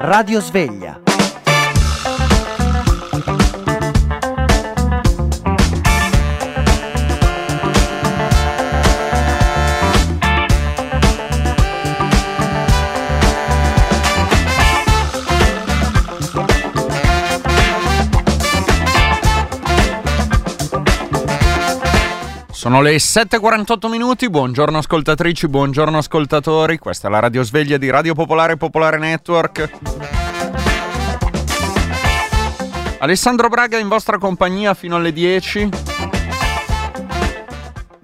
Radio Sveglia. Sono le 7.48 minuti, buongiorno ascoltatrici, buongiorno ascoltatori, questa è la radio sveglia di Radio Popolare Popolare Network. Alessandro Braga in vostra compagnia fino alle 10.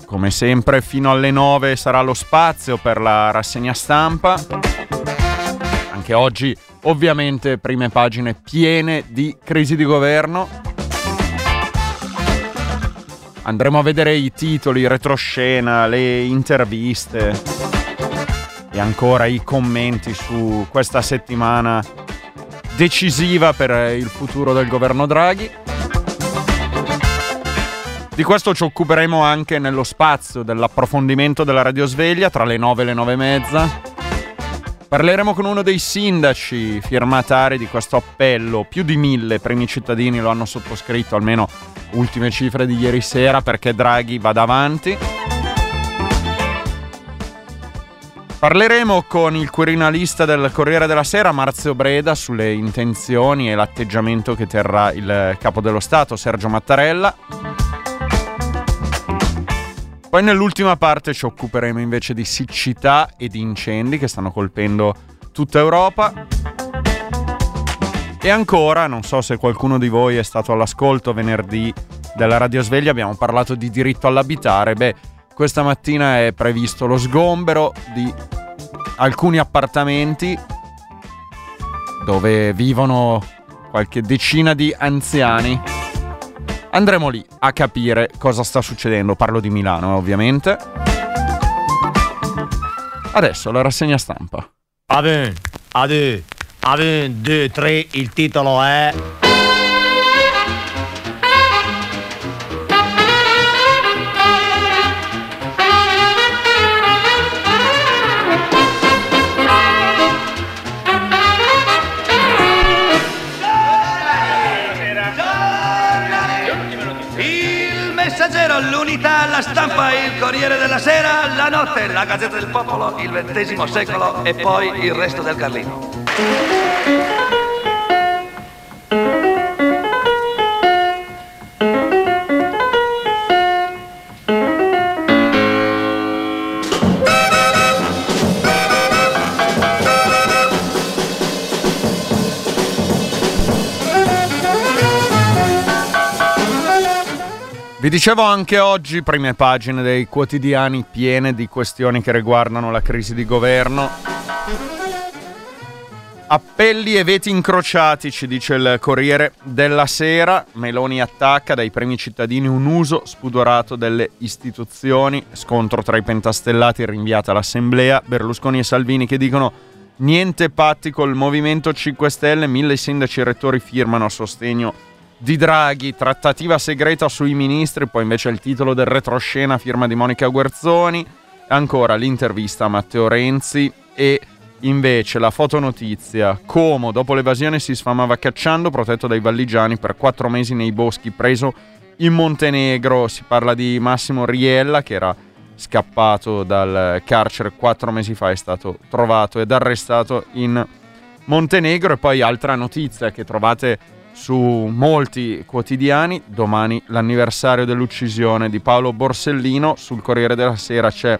Come sempre fino alle 9 sarà lo spazio per la rassegna stampa. Anche oggi ovviamente prime pagine piene di crisi di governo andremo a vedere i titoli, il retroscena, le interviste e ancora i commenti su questa settimana decisiva per il futuro del governo Draghi. Di questo ci occuperemo anche nello spazio dell'approfondimento della radiosveglia tra le 9 e le 9 e mezza. Parleremo con uno dei sindaci firmatari di questo appello. Più di mille primi cittadini lo hanno sottoscritto, almeno ultime cifre di ieri sera, perché Draghi vada avanti. Parleremo con il quirinalista del Corriere della Sera, Marzio Breda, sulle intenzioni e l'atteggiamento che terrà il capo dello Stato, Sergio Mattarella. Poi nell'ultima parte ci occuperemo invece di siccità e di incendi che stanno colpendo tutta Europa. E ancora, non so se qualcuno di voi è stato all'ascolto venerdì della Radio Sveglia, abbiamo parlato di diritto all'abitare. Beh, questa mattina è previsto lo sgombero di alcuni appartamenti dove vivono qualche decina di anziani Andremo lì a capire cosa sta succedendo. Parlo di Milano, ovviamente. Adesso la rassegna stampa. Aven, ade, aven, 2, 3, il titolo è... la stampa, il Corriere della Sera, la notte, la Gazzetta del Popolo, il XX secolo e poi il resto del Carlino. Vi dicevo anche oggi, prime pagine dei quotidiani piene di questioni che riguardano la crisi di governo. Appelli e veti incrociati, ci dice il Corriere della Sera. Meloni attacca dai primi cittadini un uso spudorato delle istituzioni. Scontro tra i pentastellati rinviata all'Assemblea. Berlusconi e Salvini che dicono niente patti col Movimento 5 Stelle. Mille sindaci e rettori firmano a sostegno di Draghi, trattativa segreta sui ministri, poi invece il titolo del retroscena firma di Monica Guerzoni, ancora l'intervista a Matteo Renzi e invece la fotonotizia Como dopo l'evasione si sfamava cacciando protetto dai valligiani per quattro mesi nei boschi preso in Montenegro, si parla di Massimo Riella che era scappato dal carcere quattro mesi fa, è stato trovato ed arrestato in Montenegro. E poi altra notizia che trovate su molti quotidiani. Domani l'anniversario dell'uccisione di Paolo Borsellino. Sul Corriere della Sera c'è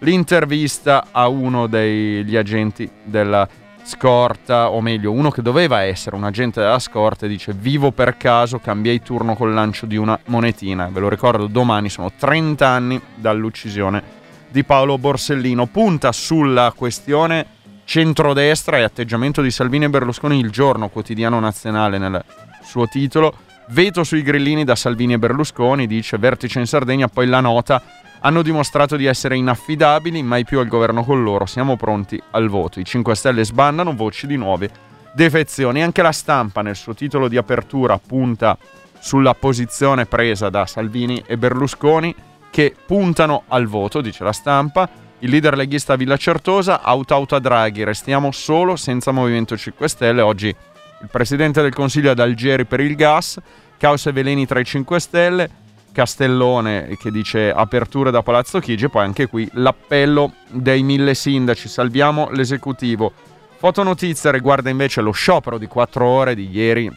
l'intervista a uno degli agenti della scorta, o meglio, uno che doveva essere un agente della scorta e dice vivo per caso, cambiai turno col lancio di una monetina. Ve lo ricordo, domani sono 30 anni dall'uccisione di Paolo Borsellino. Punta sulla questione centrodestra e atteggiamento di Salvini e Berlusconi il giorno quotidiano nazionale nel suo titolo. Veto sui grillini da Salvini e Berlusconi, dice vertice in Sardegna, poi la nota. Hanno dimostrato di essere inaffidabili, mai più al governo con loro, siamo pronti al voto. I 5 Stelle sbandano voci di nuove defezioni. Anche la stampa nel suo titolo di apertura punta sulla posizione presa da Salvini e Berlusconi che puntano al voto, dice la stampa Il leader leghista Villa Certosa, auto auto a Draghi, restiamo solo senza Movimento 5 Stelle. Oggi il Presidente del Consiglio ad Algeri per il gas, caos e veleni tra i 5 Stelle, Castellone che dice aperture da Palazzo Chigi e poi anche qui l'appello dei mille sindaci, salviamo l'esecutivo. Fotonotizia riguarda invece lo sciopero di 4 ore di ieri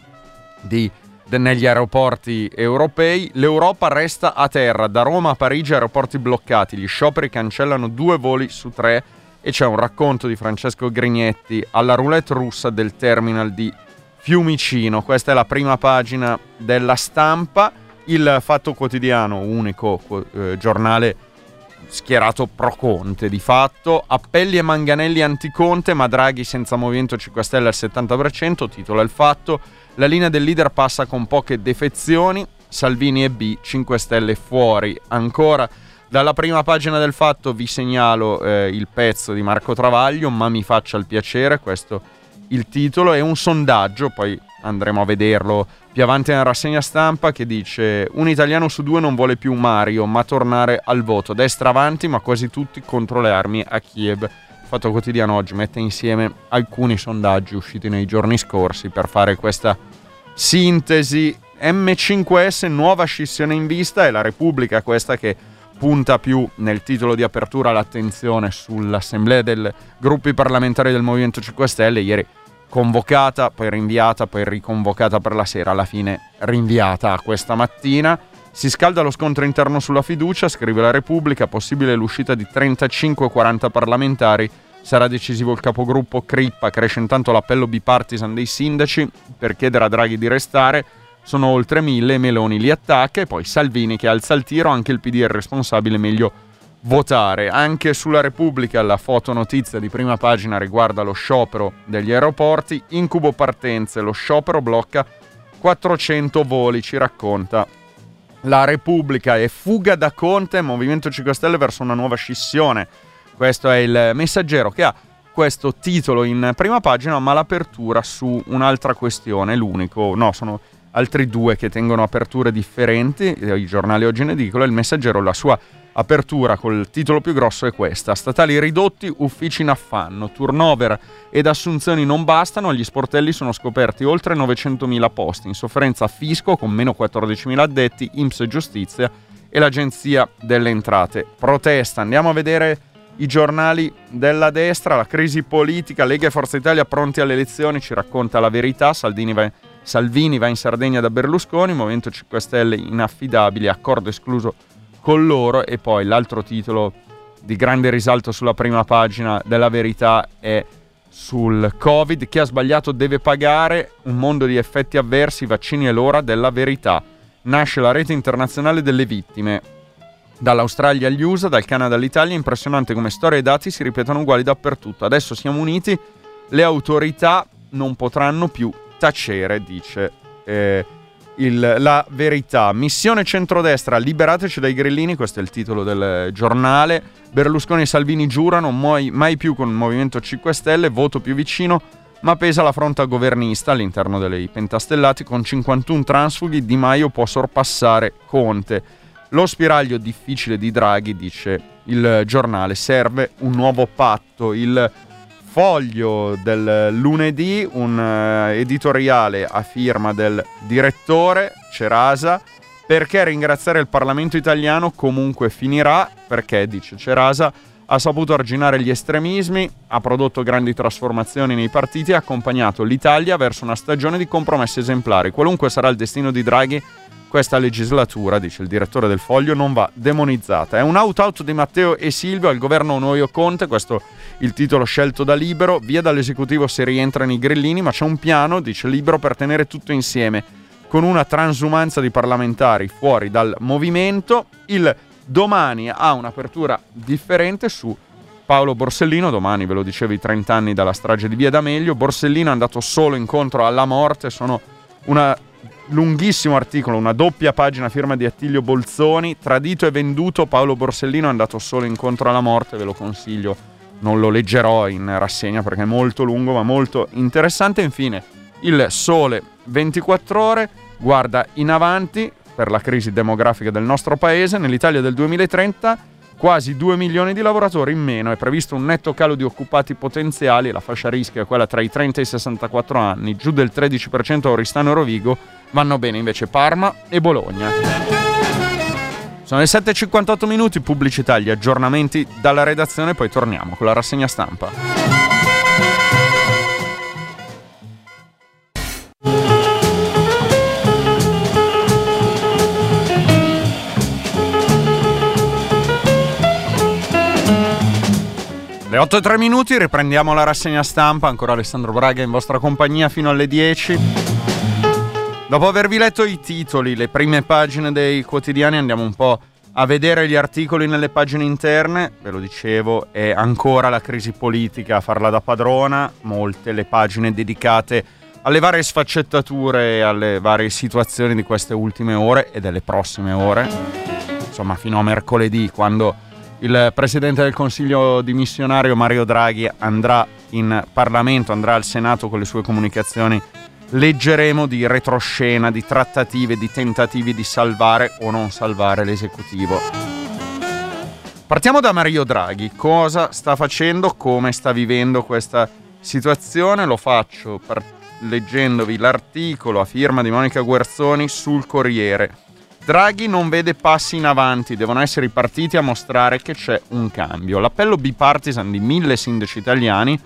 di negli aeroporti europei. L'Europa resta a terra, da Roma a Parigi aeroporti bloccati, gli scioperi cancellano due voli su tre e c'è un racconto di Francesco Grignetti alla roulette russa del terminal di Fiumicino. Questa è la prima pagina della stampa. Il Fatto Quotidiano, unico eh, giornale schierato pro Conte di fatto. Appelli e manganelli anti-Conte, ma Draghi senza Movimento 5 Stelle al 70%, titola il Fatto. La linea del leader passa con poche defezioni, Salvini e B, 5 Stelle fuori. Ancora dalla prima pagina del fatto vi segnalo eh, il pezzo di Marco Travaglio, ma mi faccia il piacere, questo il titolo, è un sondaggio, poi andremo a vederlo più avanti nella rassegna stampa, che dice un italiano su due non vuole più Mario, ma tornare al voto, destra avanti, ma quasi tutti contro le armi a Kiev. Fatto Quotidiano oggi mette insieme alcuni sondaggi usciti nei giorni scorsi per fare questa sintesi. M5S, nuova scissione in vista, è la Repubblica questa che punta più nel titolo di apertura l'attenzione sull'assemblea dei gruppi parlamentari del Movimento 5 Stelle. Ieri convocata, poi rinviata, poi riconvocata per la sera, alla fine rinviata questa mattina. Si scalda lo scontro interno sulla fiducia, scrive la Repubblica, possibile l'uscita di 35-40 parlamentari, sarà decisivo il capogruppo Crippa, cresce intanto l'appello bipartisan dei sindaci per chiedere a Draghi di restare, sono oltre mille, Meloni li attacca e poi Salvini che alza il tiro, anche il PD è il responsabile, meglio votare. Anche sulla Repubblica la fotonotizia di prima pagina riguarda lo sciopero degli aeroporti, incubo partenze, lo sciopero blocca 400 voli, ci racconta la Repubblica e fuga da Conte, Movimento 5 Stelle verso una nuova scissione. Questo è il messaggero che ha questo titolo in prima pagina, ma l'apertura su un'altra questione, l'unico, no, sono altri due che tengono aperture differenti, i giornali oggi ne dicono, il messaggero, la sua apertura col titolo più grosso è questa, statali ridotti, uffici in affanno, turnover ed assunzioni non bastano, agli sportelli sono scoperti oltre 900.000 posti, in sofferenza fisco con meno 14.000 addetti, IMSS e giustizia e l'agenzia delle entrate. Protesta, andiamo a vedere i giornali della destra, la crisi politica, Lega e Forza Italia pronti alle elezioni, ci racconta la verità, va, Salvini va in Sardegna da Berlusconi, Movimento 5 Stelle inaffidabile, accordo escluso con loro e poi l'altro titolo di grande risalto sulla prima pagina della verità è sul Covid, chi ha sbagliato deve pagare, un mondo di effetti avversi, vaccini è l'ora della verità. Nasce la rete internazionale delle vittime. Dall'Australia agli USA, dal Canada all'Italia, impressionante come storie e dati si ripetono uguali dappertutto. Adesso siamo uniti, le autorità non potranno più tacere, dice eh, il, la verità. Missione centrodestra, liberateci dai grillini, questo è il titolo del giornale. Berlusconi e Salvini giurano mai, mai più con il Movimento 5 Stelle, voto più vicino, ma pesa la fronta governista all'interno dei pentastellati con 51 transfughi, Di Maio può sorpassare Conte. Lo spiraglio difficile di Draghi, dice il giornale, serve un nuovo patto. Il foglio del lunedì, un uh, editoriale a firma del direttore Cerasa. Perché ringraziare il Parlamento italiano comunque finirà? Perché, dice Cerasa, ha saputo arginare gli estremismi, ha prodotto grandi trasformazioni nei partiti e ha accompagnato l'Italia verso una stagione di compromessi esemplari. Qualunque sarà il destino di Draghi, questa legislatura, dice il direttore del Foglio, non va demonizzata. È un out-out di Matteo e Silvio al governo Noio Conte, questo è il titolo scelto da Libero, via dall'esecutivo se rientrano i grillini, ma c'è un piano, dice Libero, per tenere tutto insieme, con una transumanza di parlamentari fuori dal movimento. Il domani ha un'apertura differente su Paolo Borsellino, domani ve lo dicevo i 30 anni dalla strage di Via D'Amelio, Borsellino è andato solo incontro alla morte, sono una lunghissimo articolo, una doppia pagina firma di Attilio Bolzoni, tradito e venduto, Paolo Borsellino è andato solo incontro alla morte, ve lo consiglio, non lo leggerò in rassegna perché è molto lungo ma molto interessante. Infine, il Sole 24 ore guarda in avanti per la crisi demografica del nostro paese, nell'Italia del 2030 quasi 2 milioni di lavoratori in meno, è previsto un netto calo di occupati potenziali, la fascia rischio è quella tra i 30 e i 64 anni, giù del 13% a Oristano e Rovigo, vanno bene invece Parma e Bologna. Sono le 7.58 minuti, pubblicità, gli aggiornamenti dalla redazione, poi torniamo con la rassegna stampa. Le 8 e 3 minuti, riprendiamo la rassegna stampa, ancora Alessandro Braga in vostra compagnia fino alle 10. Dopo avervi letto i titoli, le prime pagine dei quotidiani, andiamo un po' a vedere gli articoli nelle pagine interne. Ve lo dicevo, è ancora la crisi politica a farla da padrona, molte le pagine dedicate alle varie sfaccettature e alle varie situazioni di queste ultime ore e delle prossime ore. Insomma, fino a mercoledì, quando il presidente del Consiglio dimissionario Mario Draghi andrà in Parlamento, andrà al Senato con le sue comunicazioni. Leggeremo di retroscena, di trattative, di tentativi di salvare o non salvare l'esecutivo. Partiamo da Mario Draghi. Cosa sta facendo? Come sta vivendo questa situazione? Lo faccio per, leggendovi l'articolo a firma di Monica Guerzoni sul Corriere Draghi non vede passi in avanti, devono essere i partiti a mostrare che c'è un cambio. L'appello bipartisan di mille sindaci italiani,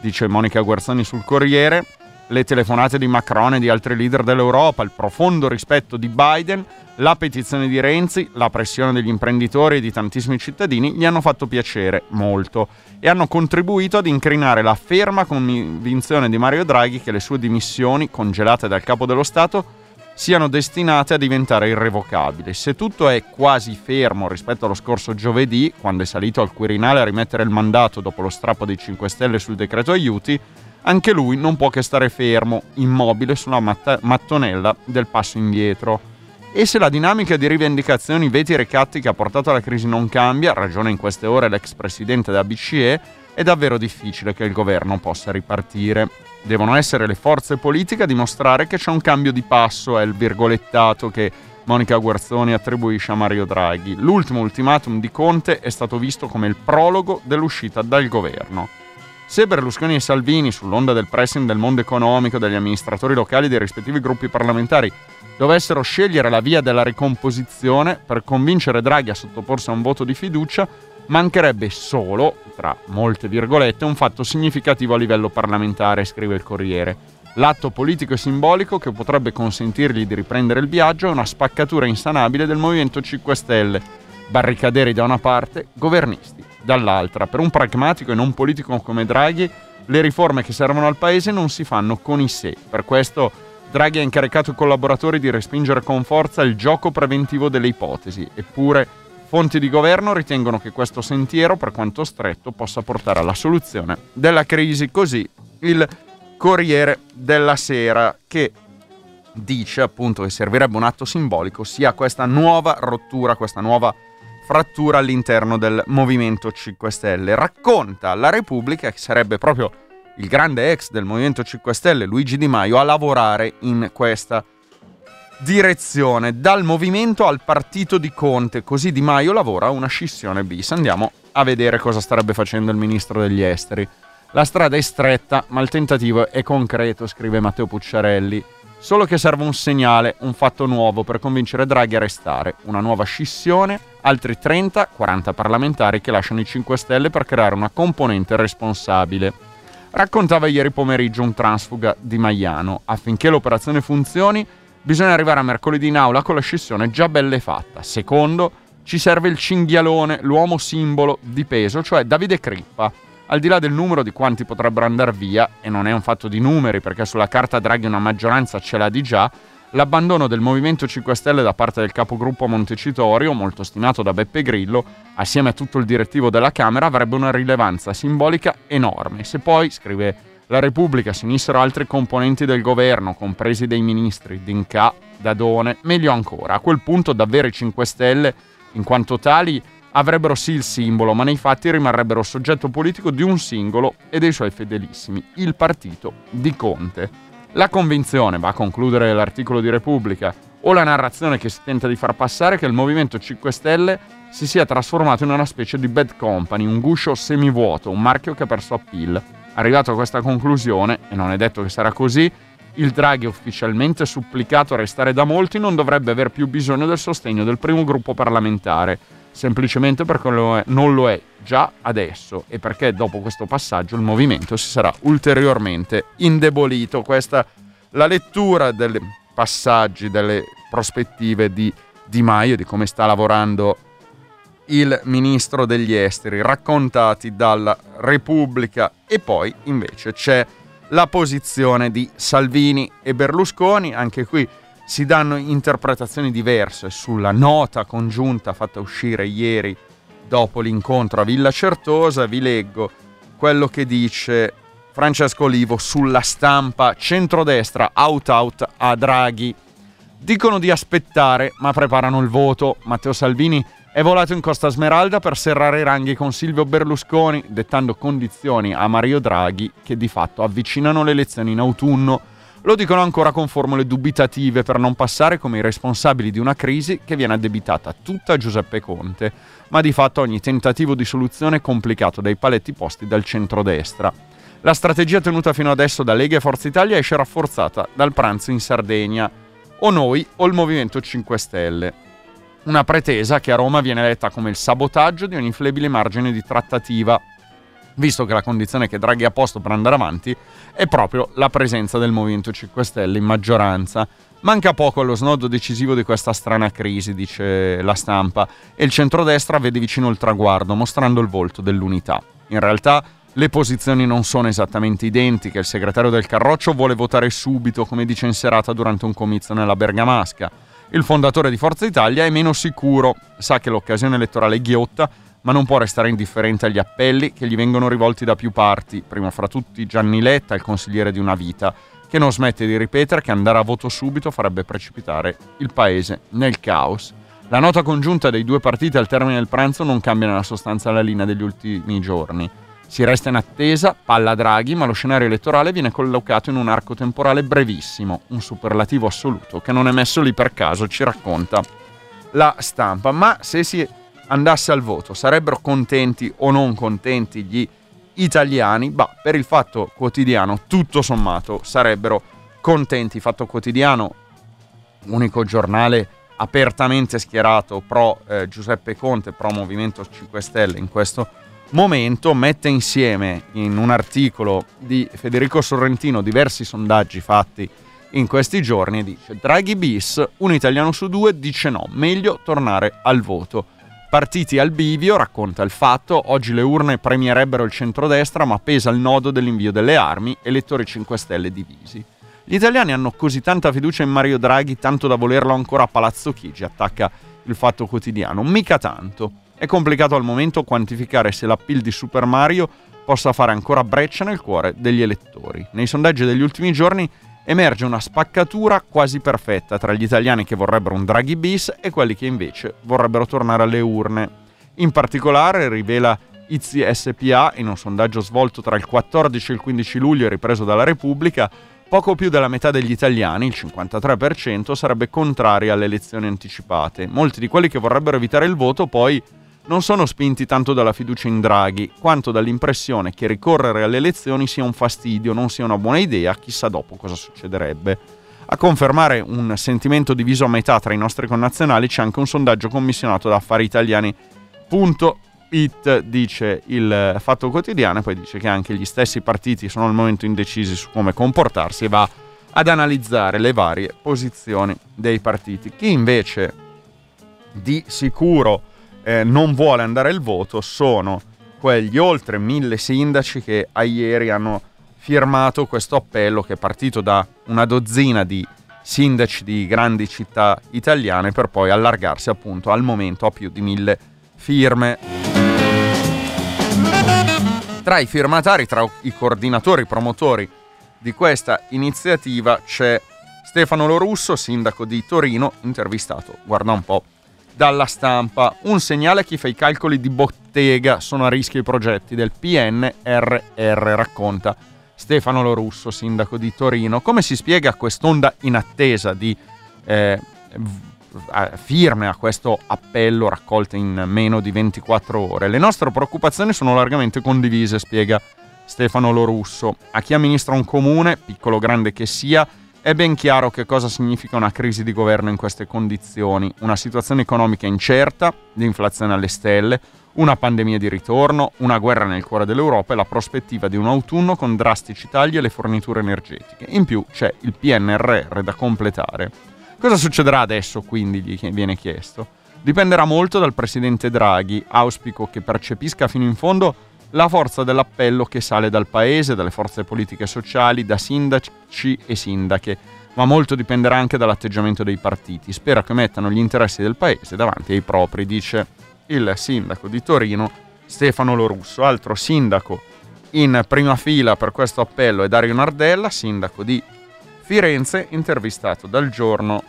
dice Monica Guerzoni sul Corriere, le telefonate di Macron e di altri leader dell'Europa, il profondo rispetto di Biden, la petizione di Renzi, la pressione degli imprenditori e di tantissimi cittadini gli hanno fatto piacere molto e hanno contribuito ad incrinare la ferma convinzione di Mario Draghi che le sue dimissioni, congelate dal capo dello Stato, siano destinate a diventare irrevocabili. Se tutto è quasi fermo rispetto allo scorso giovedì, quando è salito al Quirinale a rimettere il mandato dopo lo strappo dei 5 Stelle sul decreto aiuti, anche lui non può che stare fermo, immobile sulla matt- mattonella del passo indietro. E se la dinamica di rivendicazioni, veti ricatti che ha portato alla crisi non cambia, ragione in queste ore l'ex presidente della BCE, è davvero difficile che il governo possa ripartire. Devono essere le forze politiche a dimostrare che c'è un cambio di passo, è il virgolettato che Monica Guerzoni attribuisce a Mario Draghi. L'ultimo ultimatum di Conte è stato visto come il prologo dell'uscita dal governo. Se Berlusconi e Salvini, sull'onda del pressing del mondo economico, degli amministratori locali dei rispettivi gruppi parlamentari, dovessero scegliere la via della ricomposizione per convincere Draghi a sottoporsi a un voto di fiducia, mancherebbe solo, tra molte virgolette, un fatto significativo a livello parlamentare, scrive il Corriere. L'atto politico e simbolico che potrebbe consentirgli di riprendere il viaggio è una spaccatura insanabile del Movimento 5 Stelle. Barricaderi da una parte, governisti dall'altra. Per un pragmatico e non politico come Draghi, le riforme che servono al Paese non si fanno con i sé. Per questo Draghi ha incaricato i collaboratori di respingere con forza il gioco preventivo delle ipotesi. Eppure Fonti di governo ritengono che questo sentiero, per quanto stretto, possa portare alla soluzione della crisi. Così il Corriere della Sera che dice appunto che servirebbe un atto simbolico sia questa nuova rottura, questa nuova frattura all'interno del Movimento 5 Stelle. Racconta alla Repubblica che sarebbe proprio il grande ex del Movimento 5 Stelle, Luigi Di Maio, a lavorare in questa direzione dal movimento al partito di Conte, così Di Maio lavora una scissione bis. Andiamo a vedere cosa starebbe facendo il ministro degli esteri. La strada è stretta, ma il tentativo è concreto, scrive Matteo Pucciarelli. Solo che serve un segnale, un fatto nuovo per convincere Draghi a restare. Una nuova scissione, altri 30-40 parlamentari che lasciano i 5 Stelle per creare una componente responsabile. Raccontava ieri pomeriggio un transfuga di Maiano. Affinché l'operazione funzioni, Bisogna arrivare a mercoledì in aula con la scissione già belle fatta. Secondo, ci serve il cinghialone, l'uomo simbolo di peso, cioè Davide Crippa. Al di là del numero di quanti potrebbero andare via, e non è un fatto di numeri perché sulla carta Draghi una maggioranza ce l'ha di già, l'abbandono del Movimento 5 Stelle da parte del capogruppo Montecitorio, molto stimato da Beppe Grillo, assieme a tutto il direttivo della Camera, avrebbe una rilevanza simbolica enorme. Se poi, scrive la Repubblica si unissero altri componenti del governo, compresi dei ministri, D'Inca, Dadone, meglio ancora. A quel punto davvero i 5 Stelle, in quanto tali, avrebbero sì il simbolo, ma nei fatti rimarrebbero soggetto politico di un singolo e dei suoi fedelissimi, il partito di Conte. La convinzione, va a concludere l'articolo di Repubblica, o la narrazione che si tenta di far passare che il Movimento 5 Stelle si sia trasformato in una specie di bad company, un guscio semivuoto, un marchio che ha perso appeal. Arrivato a questa conclusione, e non è detto che sarà così, il Draghi ufficialmente supplicato a restare da molti non dovrebbe aver più bisogno del sostegno del primo gruppo parlamentare, semplicemente perché lo è, non lo è già adesso e perché dopo questo passaggio il movimento si sarà ulteriormente indebolito. Questa è la lettura dei passaggi, delle prospettive di Di Maio, di come sta lavorando il ministro degli esteri, raccontati dalla Repubblica e poi invece c'è la posizione di Salvini e Berlusconi, anche qui si danno interpretazioni diverse sulla nota congiunta fatta uscire ieri dopo l'incontro a Villa Certosa, vi leggo quello che dice Francesco Olivo sulla stampa centrodestra out out a Draghi. Dicono di aspettare, ma preparano il voto. Matteo Salvini è volato in Costa Smeralda per serrare i ranghi con Silvio Berlusconi, dettando condizioni a Mario Draghi che di fatto avvicinano le elezioni in autunno. Lo dicono ancora con formule dubitative per non passare come i responsabili di una crisi che viene addebitata tutta a Giuseppe Conte, ma di fatto ogni tentativo di soluzione è complicato dai paletti posti dal centrodestra. La strategia tenuta fino adesso da Lega e Forza Italia esce rafforzata dal pranzo in Sardegna, o noi o il Movimento 5 Stelle una pretesa che a Roma viene letta come il sabotaggio di ogni flebile margine di trattativa, visto che la condizione che Draghi ha posto per andare avanti è proprio la presenza del Movimento 5 Stelle in maggioranza. Manca poco allo snodo decisivo di questa strana crisi, dice la stampa, e il centrodestra vede vicino il traguardo, mostrando il volto dell'unità. In realtà le posizioni non sono esattamente identiche, il segretario del Carroccio vuole votare subito, come dice in serata durante un comizio nella Bergamasca. Il fondatore di Forza Italia è meno sicuro, sa che l'occasione elettorale è ghiotta, ma non può restare indifferente agli appelli che gli vengono rivolti da più parti, prima fra tutti Gianni Letta, il consigliere di una vita, che non smette di ripetere che andare a voto subito farebbe precipitare il paese nel caos. La nota congiunta dei due partiti al termine del pranzo non cambia nella sostanza la linea degli ultimi giorni. Si resta in attesa, palla Draghi, ma lo scenario elettorale viene collocato in un arco temporale brevissimo, un superlativo assoluto che non è messo lì per caso, ci racconta la stampa. Ma se si andasse al voto, sarebbero contenti o non contenti gli italiani? Bah, per il fatto quotidiano, tutto sommato, sarebbero contenti. Fatto quotidiano, unico giornale apertamente schierato pro eh, Giuseppe Conte, pro Movimento 5 Stelle in questo momento mette insieme in un articolo di Federico Sorrentino diversi sondaggi fatti in questi giorni e dice Draghi bis, un italiano su due dice no, meglio tornare al voto. Partiti al bivio, racconta il fatto, oggi le urne premierebbero il centrodestra ma pesa il nodo dell'invio delle armi, elettori 5 Stelle divisi. Gli italiani hanno così tanta fiducia in Mario Draghi tanto da volerlo ancora a Palazzo Chigi, attacca il fatto quotidiano, mica tanto. È complicato al momento quantificare se l'appeal di Super Mario possa fare ancora breccia nel cuore degli elettori. Nei sondaggi degli ultimi giorni emerge una spaccatura quasi perfetta tra gli italiani che vorrebbero un Draghi bis e quelli che invece vorrebbero tornare alle urne. In particolare, rivela IZI SPA in un sondaggio svolto tra il 14 e il 15 luglio e ripreso dalla Repubblica, poco più della metà degli italiani, il 53%, sarebbe contraria alle elezioni anticipate. Molti di quelli che vorrebbero evitare il voto poi non sono spinti tanto dalla fiducia in Draghi, quanto dall'impressione che ricorrere alle elezioni sia un fastidio, non sia una buona idea, chissà dopo cosa succederebbe. A confermare un sentimento diviso a metà tra i nostri connazionali c'è anche un sondaggio commissionato da Affari Italiani.it, dice il Fatto Quotidiano, e poi dice che anche gli stessi partiti sono al momento indecisi su come comportarsi e va ad analizzare le varie posizioni dei partiti. Chi invece di sicuro eh, non vuole andare al voto sono quegli oltre mille sindaci che a ieri hanno firmato questo appello che è partito da una dozzina di sindaci di grandi città italiane per poi allargarsi appunto al momento a più di mille firme. Tra i firmatari, tra i coordinatori, i promotori di questa iniziativa c'è Stefano Lorusso, sindaco di Torino, intervistato, guarda un po', dalla stampa. Un segnale a chi fa i calcoli di bottega, sono a rischio i progetti del PNRR, racconta Stefano Lorusso, sindaco di Torino. Come si spiega quest'onda inattesa di eh, firme a questo appello raccolte in meno di 24 ore. Le nostre preoccupazioni sono largamente condivise, spiega Stefano Lorusso. A chi amministra un comune, piccolo o grande che sia, è ben chiaro che cosa significa una crisi di governo in queste condizioni, una situazione economica incerta, di inflazione alle stelle, una pandemia di ritorno, una guerra nel cuore dell'Europa e la prospettiva di un autunno con drastici tagli alle forniture energetiche. In più c'è il PNRR da completare. Cosa succederà adesso quindi, gli viene chiesto? Dipenderà molto dal presidente Draghi, auspico che percepisca fino in fondo la forza dell'appello che sale dal paese, dalle forze politiche e sociali, da sindaci e sindache, ma molto dipenderà anche dall'atteggiamento dei partiti. Spera che mettano gli interessi del paese davanti ai propri, dice il sindaco di Torino Stefano Lorusso, altro sindaco in prima fila per questo appello è Dario Nardella, sindaco di Firenze, intervistato dal giorno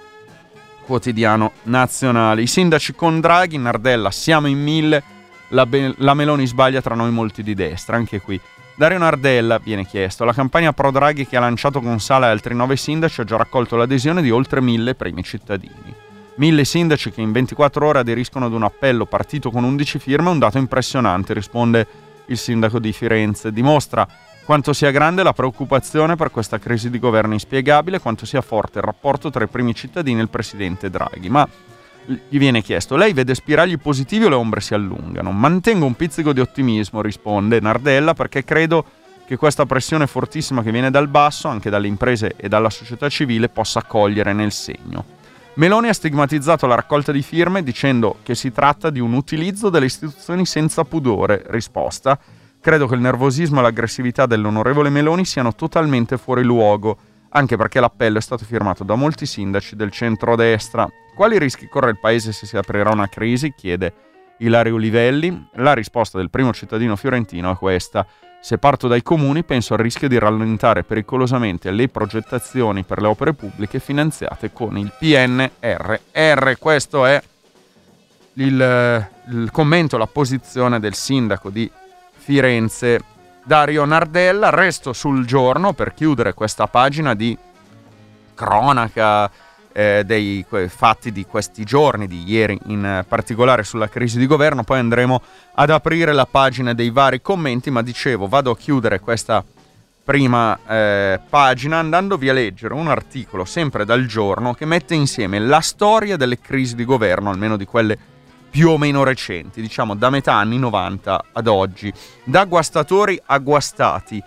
quotidiano nazionale. I sindaci con Draghi, Nardella, siamo in mille, la, Be- la Meloni sbaglia tra noi molti di destra, anche qui. Dario Nardella viene chiesto, la campagna pro Draghi che ha lanciato con Sala e altri nove sindaci ha già raccolto l'adesione di oltre mille primi cittadini. Mille sindaci che in 24 ore aderiscono ad un appello partito con 11 firme è un dato impressionante, risponde il sindaco di Firenze. Dimostra quanto sia grande la preoccupazione per questa crisi di governo inspiegabile, quanto sia forte il rapporto tra i primi cittadini e il presidente Draghi. Ma gli viene chiesto, lei vede spiragli positivi o le ombre si allungano? Mantengo un pizzico di ottimismo, risponde Nardella, perché credo che questa pressione fortissima che viene dal basso, anche dalle imprese e dalla società civile, possa cogliere nel segno. Meloni ha stigmatizzato la raccolta di firme dicendo che si tratta di un utilizzo delle istituzioni senza pudore. Risposta. Credo che il nervosismo e l'aggressività dell'onorevole Meloni siano totalmente fuori luogo, anche perché l'appello è stato firmato da molti sindaci del centro-destra. Quali rischi corre il paese se si aprirà una crisi? chiede Ilario Livelli. La risposta del primo cittadino fiorentino è questa. Se parto dai comuni penso al rischio di rallentare pericolosamente le progettazioni per le opere pubbliche finanziate con il PNRR. Questo è il, il commento, la posizione del sindaco di Firenze Dario Nardella. Resto sul giorno per chiudere questa pagina di cronaca eh, dei fatti di questi giorni, di ieri in particolare sulla crisi di governo, poi andremo ad aprire la pagina dei vari commenti, ma dicevo vado a chiudere questa prima eh, pagina andandovi a leggere un articolo sempre dal giorno che mette insieme la storia delle crisi di governo, almeno di quelle più o meno recenti, diciamo da metà anni 90 ad oggi, da guastatori a guastati,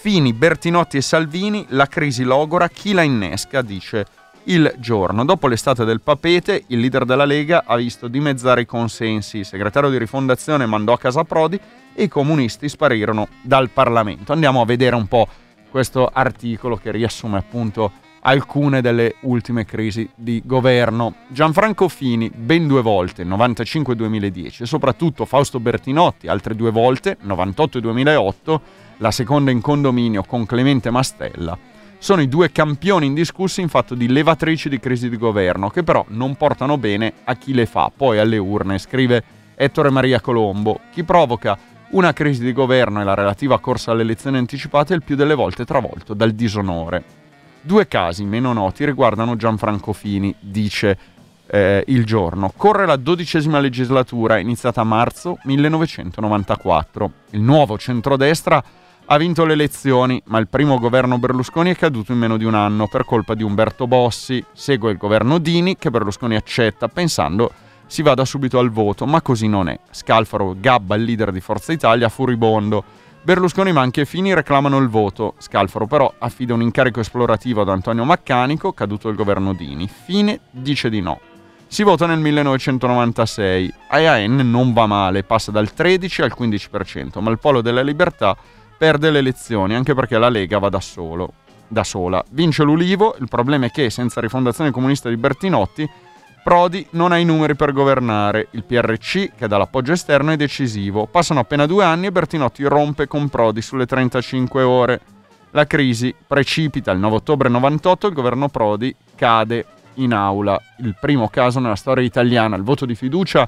Fini, Bertinotti e Salvini, la crisi logora, chi la innesca, dice il giorno. Dopo l'estate del papete, il leader della Lega ha visto dimezzare i consensi, il segretario di rifondazione mandò a casa Prodi e i comunisti sparirono dal Parlamento. Andiamo a vedere un po' questo articolo che riassume appunto alcune delle ultime crisi di governo. Gianfranco Fini ben due volte, 95 e 2010, soprattutto Fausto Bertinotti altre due volte, 98 e 2008, la seconda in condominio con Clemente Mastella sono i due campioni indiscussi in fatto di levatrici di crisi di governo, che però non portano bene a chi le fa, poi alle urne, scrive Ettore Maria Colombo. Chi provoca una crisi di governo e la relativa corsa alle elezioni anticipate è il più delle volte travolto dal disonore. Due casi meno noti riguardano Gianfranco Fini, dice eh, il giorno. Corre la dodicesima legislatura, iniziata a marzo 1994. Il nuovo centrodestra ha vinto le elezioni, ma il primo governo Berlusconi è caduto in meno di un anno per colpa di Umberto Bossi. Segue il governo Dini che Berlusconi accetta pensando si vada subito al voto, ma così non è. Scalfaro gabba il leader di Forza Italia furibondo. Berlusconi ma anche Fini reclamano il voto. Scalfaro però affida un incarico esplorativo ad Antonio Maccanico, caduto il governo Dini. Fine dice di no. Si vota nel 1996. AIAN non va male, passa dal 13 al 15%, ma il polo della libertà perde le elezioni, anche perché la Lega va da solo, da sola. Vince l'Ulivo, il problema è che senza rifondazione comunista di Bertinotti, Prodi non ha i numeri per governare. Il PRC, che dà l'appoggio esterno, è decisivo. Passano appena due anni e Bertinotti rompe con Prodi sulle 35 ore. La crisi precipita il 9 ottobre 98 il governo Prodi cade in aula. Il primo caso nella storia italiana. Il voto di fiducia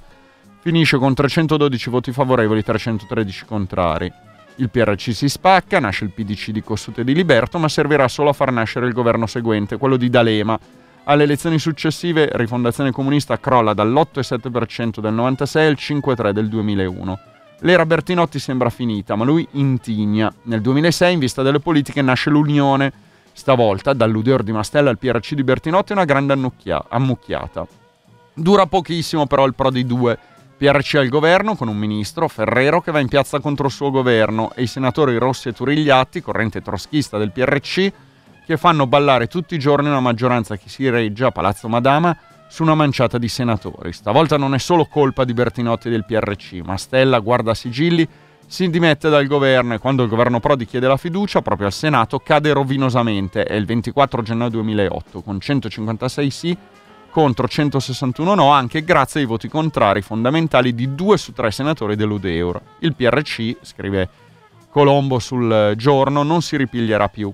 finisce con 312 voti favorevoli e 313 contrari. Il PRC si spacca, nasce il PDC di Cossute di Liberto, ma servirà solo a far nascere il governo seguente, quello di D'Alema. Alle elezioni successive Rifondazione Comunista crolla dall'8,7% del 96 al 5,3% del 2001. L'era Bertinotti sembra finita, ma lui intigna. Nel 2006, in vista delle politiche, nasce l'Unione. Stavolta, dall'Udeor di Mastella al PRC di Bertinotti, una grande ammucchiata. Dura pochissimo però il Prodi 2. PRC al governo con un ministro, Ferrero, che va in piazza contro il suo governo e i senatori Rossi e Turigliatti, corrente troschista del PRC, che fanno ballare tutti i giorni una maggioranza che si regge a Palazzo Madama su una manciata di senatori. Stavolta non è solo colpa di Bertinotti del PRC, ma Stella guarda sigilli, si dimette dal governo e quando il governo Prodi chiede la fiducia proprio al Senato cade rovinosamente. È il 24 gennaio 2008 con 156 sì contro 161 no, anche grazie ai voti contrari fondamentali di due su tre senatori dell'Udeur. Il PRC, scrive Colombo sul giorno, non si ripiglierà più.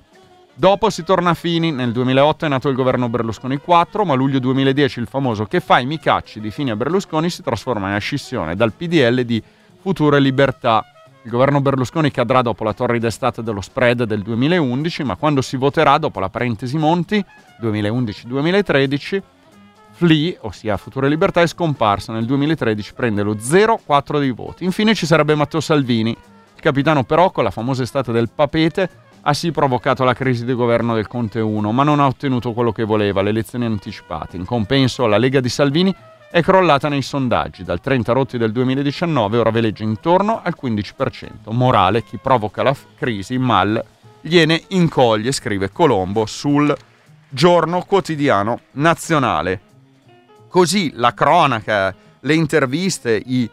Dopo si torna a Fini, nel 2008 è nato il governo Berlusconi 4, ma a luglio 2010 il famoso che fai mi cacci di Fini a Berlusconi si trasforma in scissione dal PDL di Futuro e Libertà. Il governo Berlusconi cadrà dopo la torrida estate dello spread del 2011, ma quando si voterà dopo la parentesi Monti 2011-2013, Flea, ossia Futuro e Libertà, è scomparso nel 2013, prende lo 0,4 dei voti. Infine ci sarebbe Matteo Salvini, il capitano però con la famosa estate del papete ha sì provocato la crisi di governo del Conte 1, ma non ha ottenuto quello che voleva, le elezioni anticipate. In compenso, la Lega di Salvini è crollata nei sondaggi. Dal 30 rotti del 2019 ora veleggia intorno al 15%. Morale, chi provoca la f- crisi mal gliene incoglie, scrive Colombo sul giorno quotidiano nazionale. Così la cronaca, le interviste, i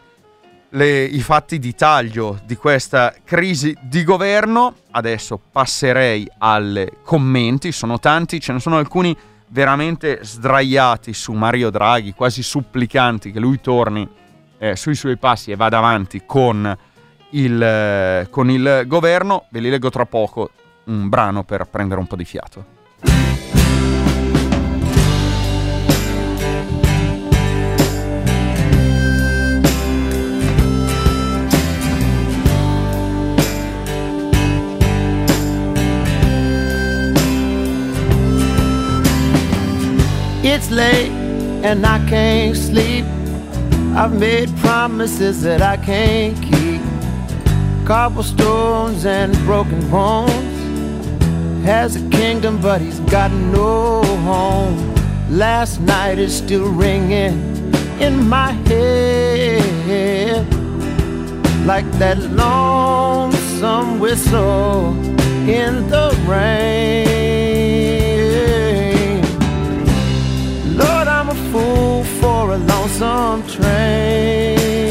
le, i fatti di taglio di questa crisi di governo. Adesso passerei ai commenti, sono tanti, ce ne sono alcuni veramente sdraiati su Mario Draghi, quasi supplicanti che lui torni eh, sui suoi passi e vada avanti con il, eh, con il governo. Ve li leggo tra poco, un brano per prendere un po' di fiato. It's late and I can't sleep. I've made promises that I can't keep. Cobblestones and broken bones. Has a kingdom, but he's got no home. Last night is still ringing in my head. Like that lonesome whistle in the rain. Lonesome train.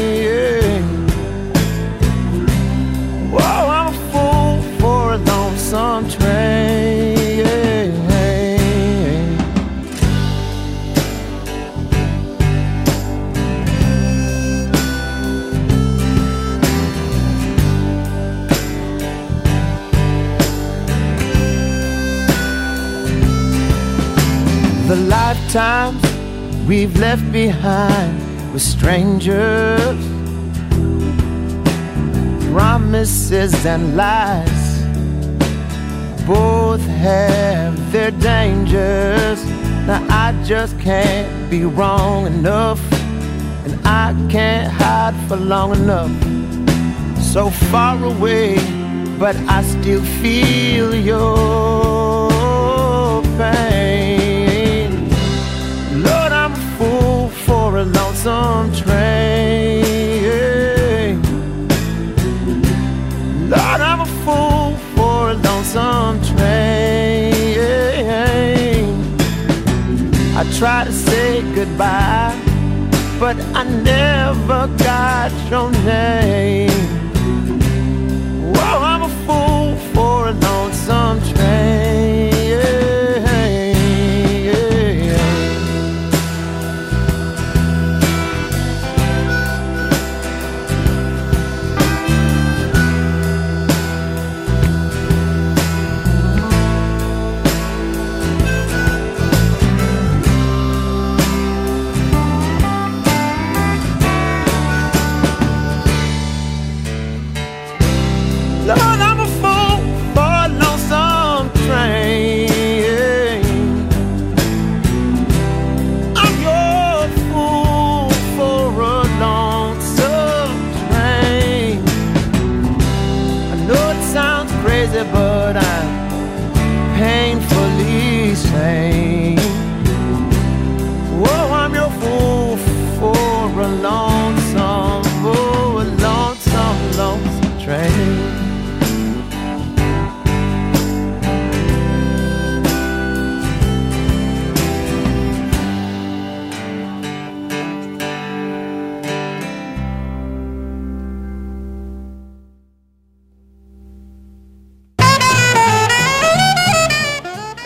Whoa, I'm a fool for a lonesome train. The lifetimes we've left behind with strangers, promises and lies. Both have their dangers. Now I just can't be wrong enough, and I can't hide for long enough. So far away, but I still feel your pain. Lonesome train. Lord, I'm a fool for a lonesome train. I try to say goodbye, but I never got your name.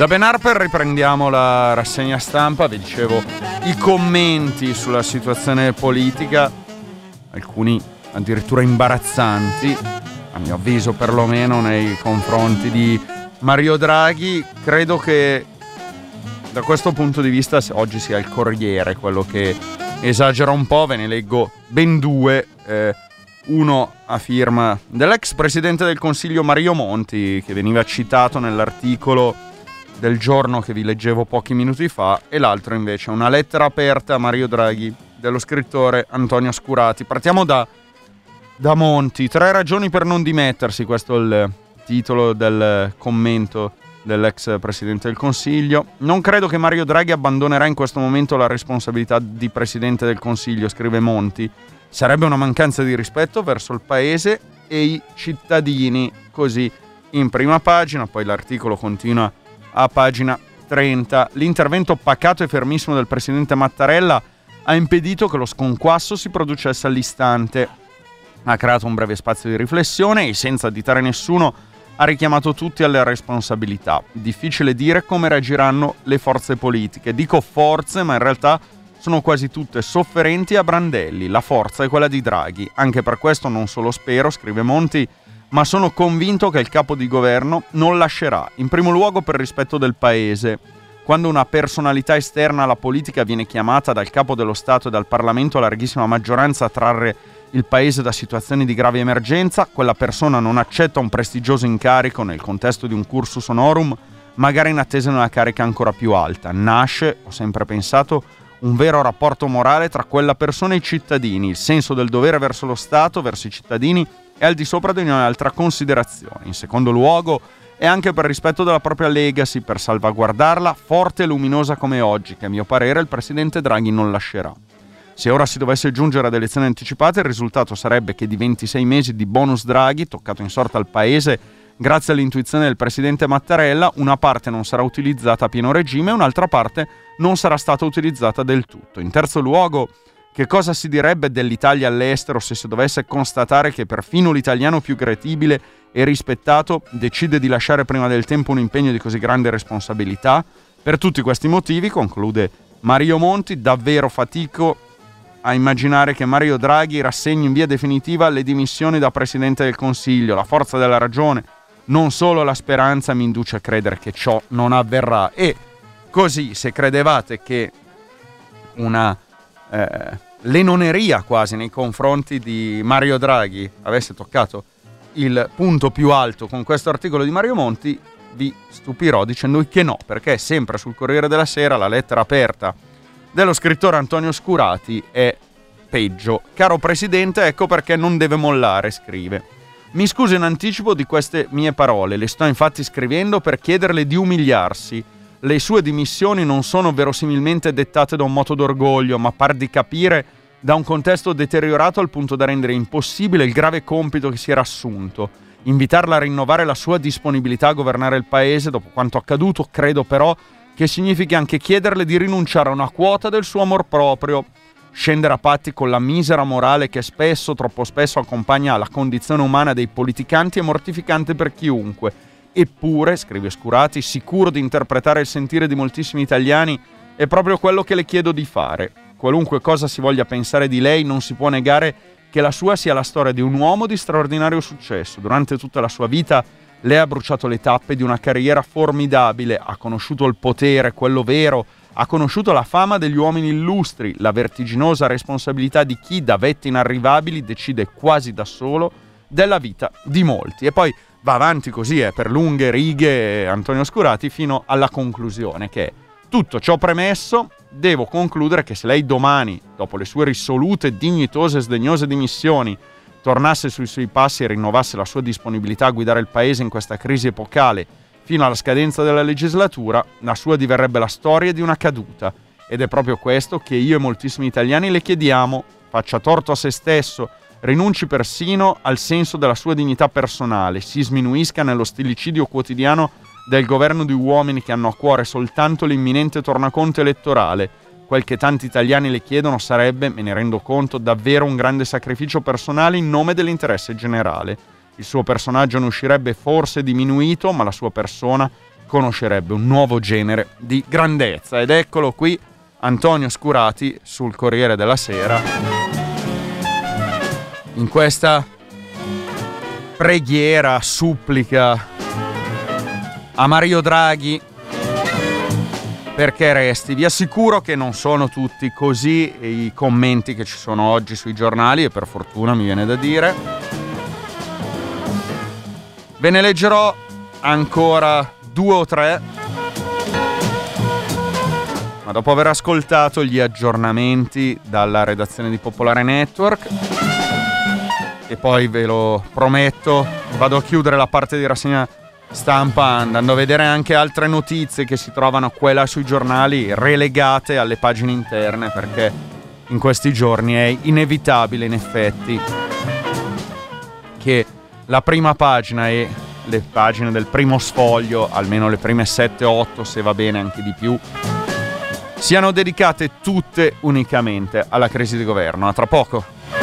Da Ben Harper riprendiamo la rassegna stampa, vi dicevo i commenti sulla situazione politica, alcuni addirittura imbarazzanti, a mio avviso perlomeno nei confronti di Mario Draghi. Credo che da questo punto di vista oggi sia il Corriere quello che esagera un po', ve ne leggo ben due. Eh, uno a firma dell'ex presidente del Consiglio Mario Monti, che veniva citato nell'articolo del giorno che vi leggevo pochi minuti fa e l'altro invece una lettera aperta a Mario Draghi dello scrittore Antonio Scurati. Partiamo da, da Monti, tre ragioni per non dimettersi, questo è il titolo del commento dell'ex Presidente del Consiglio. Non credo che Mario Draghi abbandonerà in questo momento la responsabilità di Presidente del Consiglio, scrive Monti. Sarebbe una mancanza di rispetto verso il Paese e i cittadini, così in prima pagina, poi l'articolo continua a pagina 30. L'intervento pacato e fermissimo del presidente Mattarella ha impedito che lo sconquasso si producesse all'istante. Ha creato un breve spazio di riflessione e senza additare nessuno ha richiamato tutti alle responsabilità. Difficile dire come reagiranno le forze politiche. Dico forze, ma in realtà sono quasi tutte sofferenti a brandelli. La forza è quella di Draghi. Anche per questo non solo spero, scrive Monti, ma sono convinto che il capo di governo non lascerà, in primo luogo per rispetto del Paese. Quando una personalità esterna alla politica viene chiamata dal capo dello Stato e dal Parlamento a larghissima maggioranza a trarre il Paese da situazioni di grave emergenza, quella persona non accetta un prestigioso incarico nel contesto di un cursus honorum, magari in attesa di una carica ancora più alta. Nasce, ho sempre pensato, un vero rapporto morale tra quella persona e i cittadini, il senso del dovere verso lo Stato, verso i cittadini e al di sopra di ogni altra considerazione. In secondo luogo, è anche per rispetto della propria legacy, per salvaguardarla forte e luminosa come oggi, che a mio parere il presidente Draghi non lascerà. Se ora si dovesse giungere ad elezioni anticipate, il risultato sarebbe che di 26 mesi di bonus Draghi, toccato in sorta al Paese, grazie all'intuizione del presidente Mattarella, una parte non sarà utilizzata a pieno regime e un'altra parte non sarà stata utilizzata del tutto. In terzo luogo, che cosa si direbbe dell'Italia all'estero se si dovesse constatare che perfino l'italiano più credibile e rispettato decide di lasciare prima del tempo un impegno di così grande responsabilità? Per tutti questi motivi, conclude Mario Monti, davvero fatico a immaginare che Mario Draghi rassegni in via definitiva le dimissioni da Presidente del Consiglio. La forza della ragione, non solo la speranza, mi induce a credere che ciò non avverrà. E così, se credevate che una eh, l'enoneria quasi nei confronti di Mario Draghi avesse toccato il punto più alto con questo articolo di Mario Monti, vi stupirò dicendo che no, perché sempre sul Corriere della Sera la lettera aperta dello scrittore Antonio Scurati è peggio. Caro Presidente, ecco perché non deve mollare, scrive. Mi scuso in anticipo di queste mie parole, le sto infatti scrivendo per chiederle di umiliarsi le sue dimissioni non sono verosimilmente dettate da un moto d'orgoglio, ma par di capire da un contesto deteriorato al punto da rendere impossibile il grave compito che si era assunto. Invitarla a rinnovare la sua disponibilità a governare il paese dopo quanto accaduto, credo però che significhi anche chiederle di rinunciare a una quota del suo amor proprio, scendere a patti con la misera morale che spesso, troppo spesso, accompagna la condizione umana dei politicanti e mortificante per chiunque Eppure, scrive Scurati, sicuro di interpretare il sentire di moltissimi italiani, è proprio quello che le chiedo di fare. Qualunque cosa si voglia pensare di lei, non si può negare che la sua sia la storia di un uomo di straordinario successo. Durante tutta la sua vita lei ha bruciato le tappe di una carriera formidabile, ha conosciuto il potere, quello vero, ha conosciuto la fama degli uomini illustri, la vertiginosa responsabilità di chi da vette inarrivabili decide quasi da solo della vita di molti. E poi va avanti così eh, per lunghe righe Antonio Scurati fino alla conclusione che è tutto ciò premesso, devo concludere che se lei domani, dopo le sue risolute, dignitose e sdegnose dimissioni, tornasse sui suoi passi e rinnovasse la sua disponibilità a guidare il paese in questa crisi epocale fino alla scadenza della legislatura, la sua diverrebbe la storia di una caduta. Ed è proprio questo che io e moltissimi italiani le chiediamo, faccia torto a se stesso rinunci persino al senso della sua dignità personale, si sminuisca nello stilicidio quotidiano del governo di uomini che hanno a cuore soltanto l'imminente tornaconto elettorale. Quel che tanti italiani le chiedono sarebbe, me ne rendo conto, davvero un grande sacrificio personale in nome dell'interesse generale. Il suo personaggio ne uscirebbe forse diminuito, ma la sua persona conoscerebbe un nuovo genere di grandezza. Ed eccolo qui Antonio Scurati sul Corriere della Sera in questa preghiera, supplica a Mario Draghi perché resti. Vi assicuro che non sono tutti così i commenti che ci sono oggi sui giornali e per fortuna mi viene da dire. Ve ne leggerò ancora due o tre. Ma dopo aver ascoltato gli aggiornamenti dalla redazione di Popolare Network, e poi ve lo prometto, vado a chiudere la parte di rassegna stampa andando a vedere anche altre notizie che si trovano qua là sui giornali relegate alle pagine interne perché in questi giorni è inevitabile in effetti che la prima pagina e le pagine del primo sfoglio, almeno le prime 7-8 se va bene anche di più, siano dedicate tutte unicamente alla crisi di governo. A tra poco.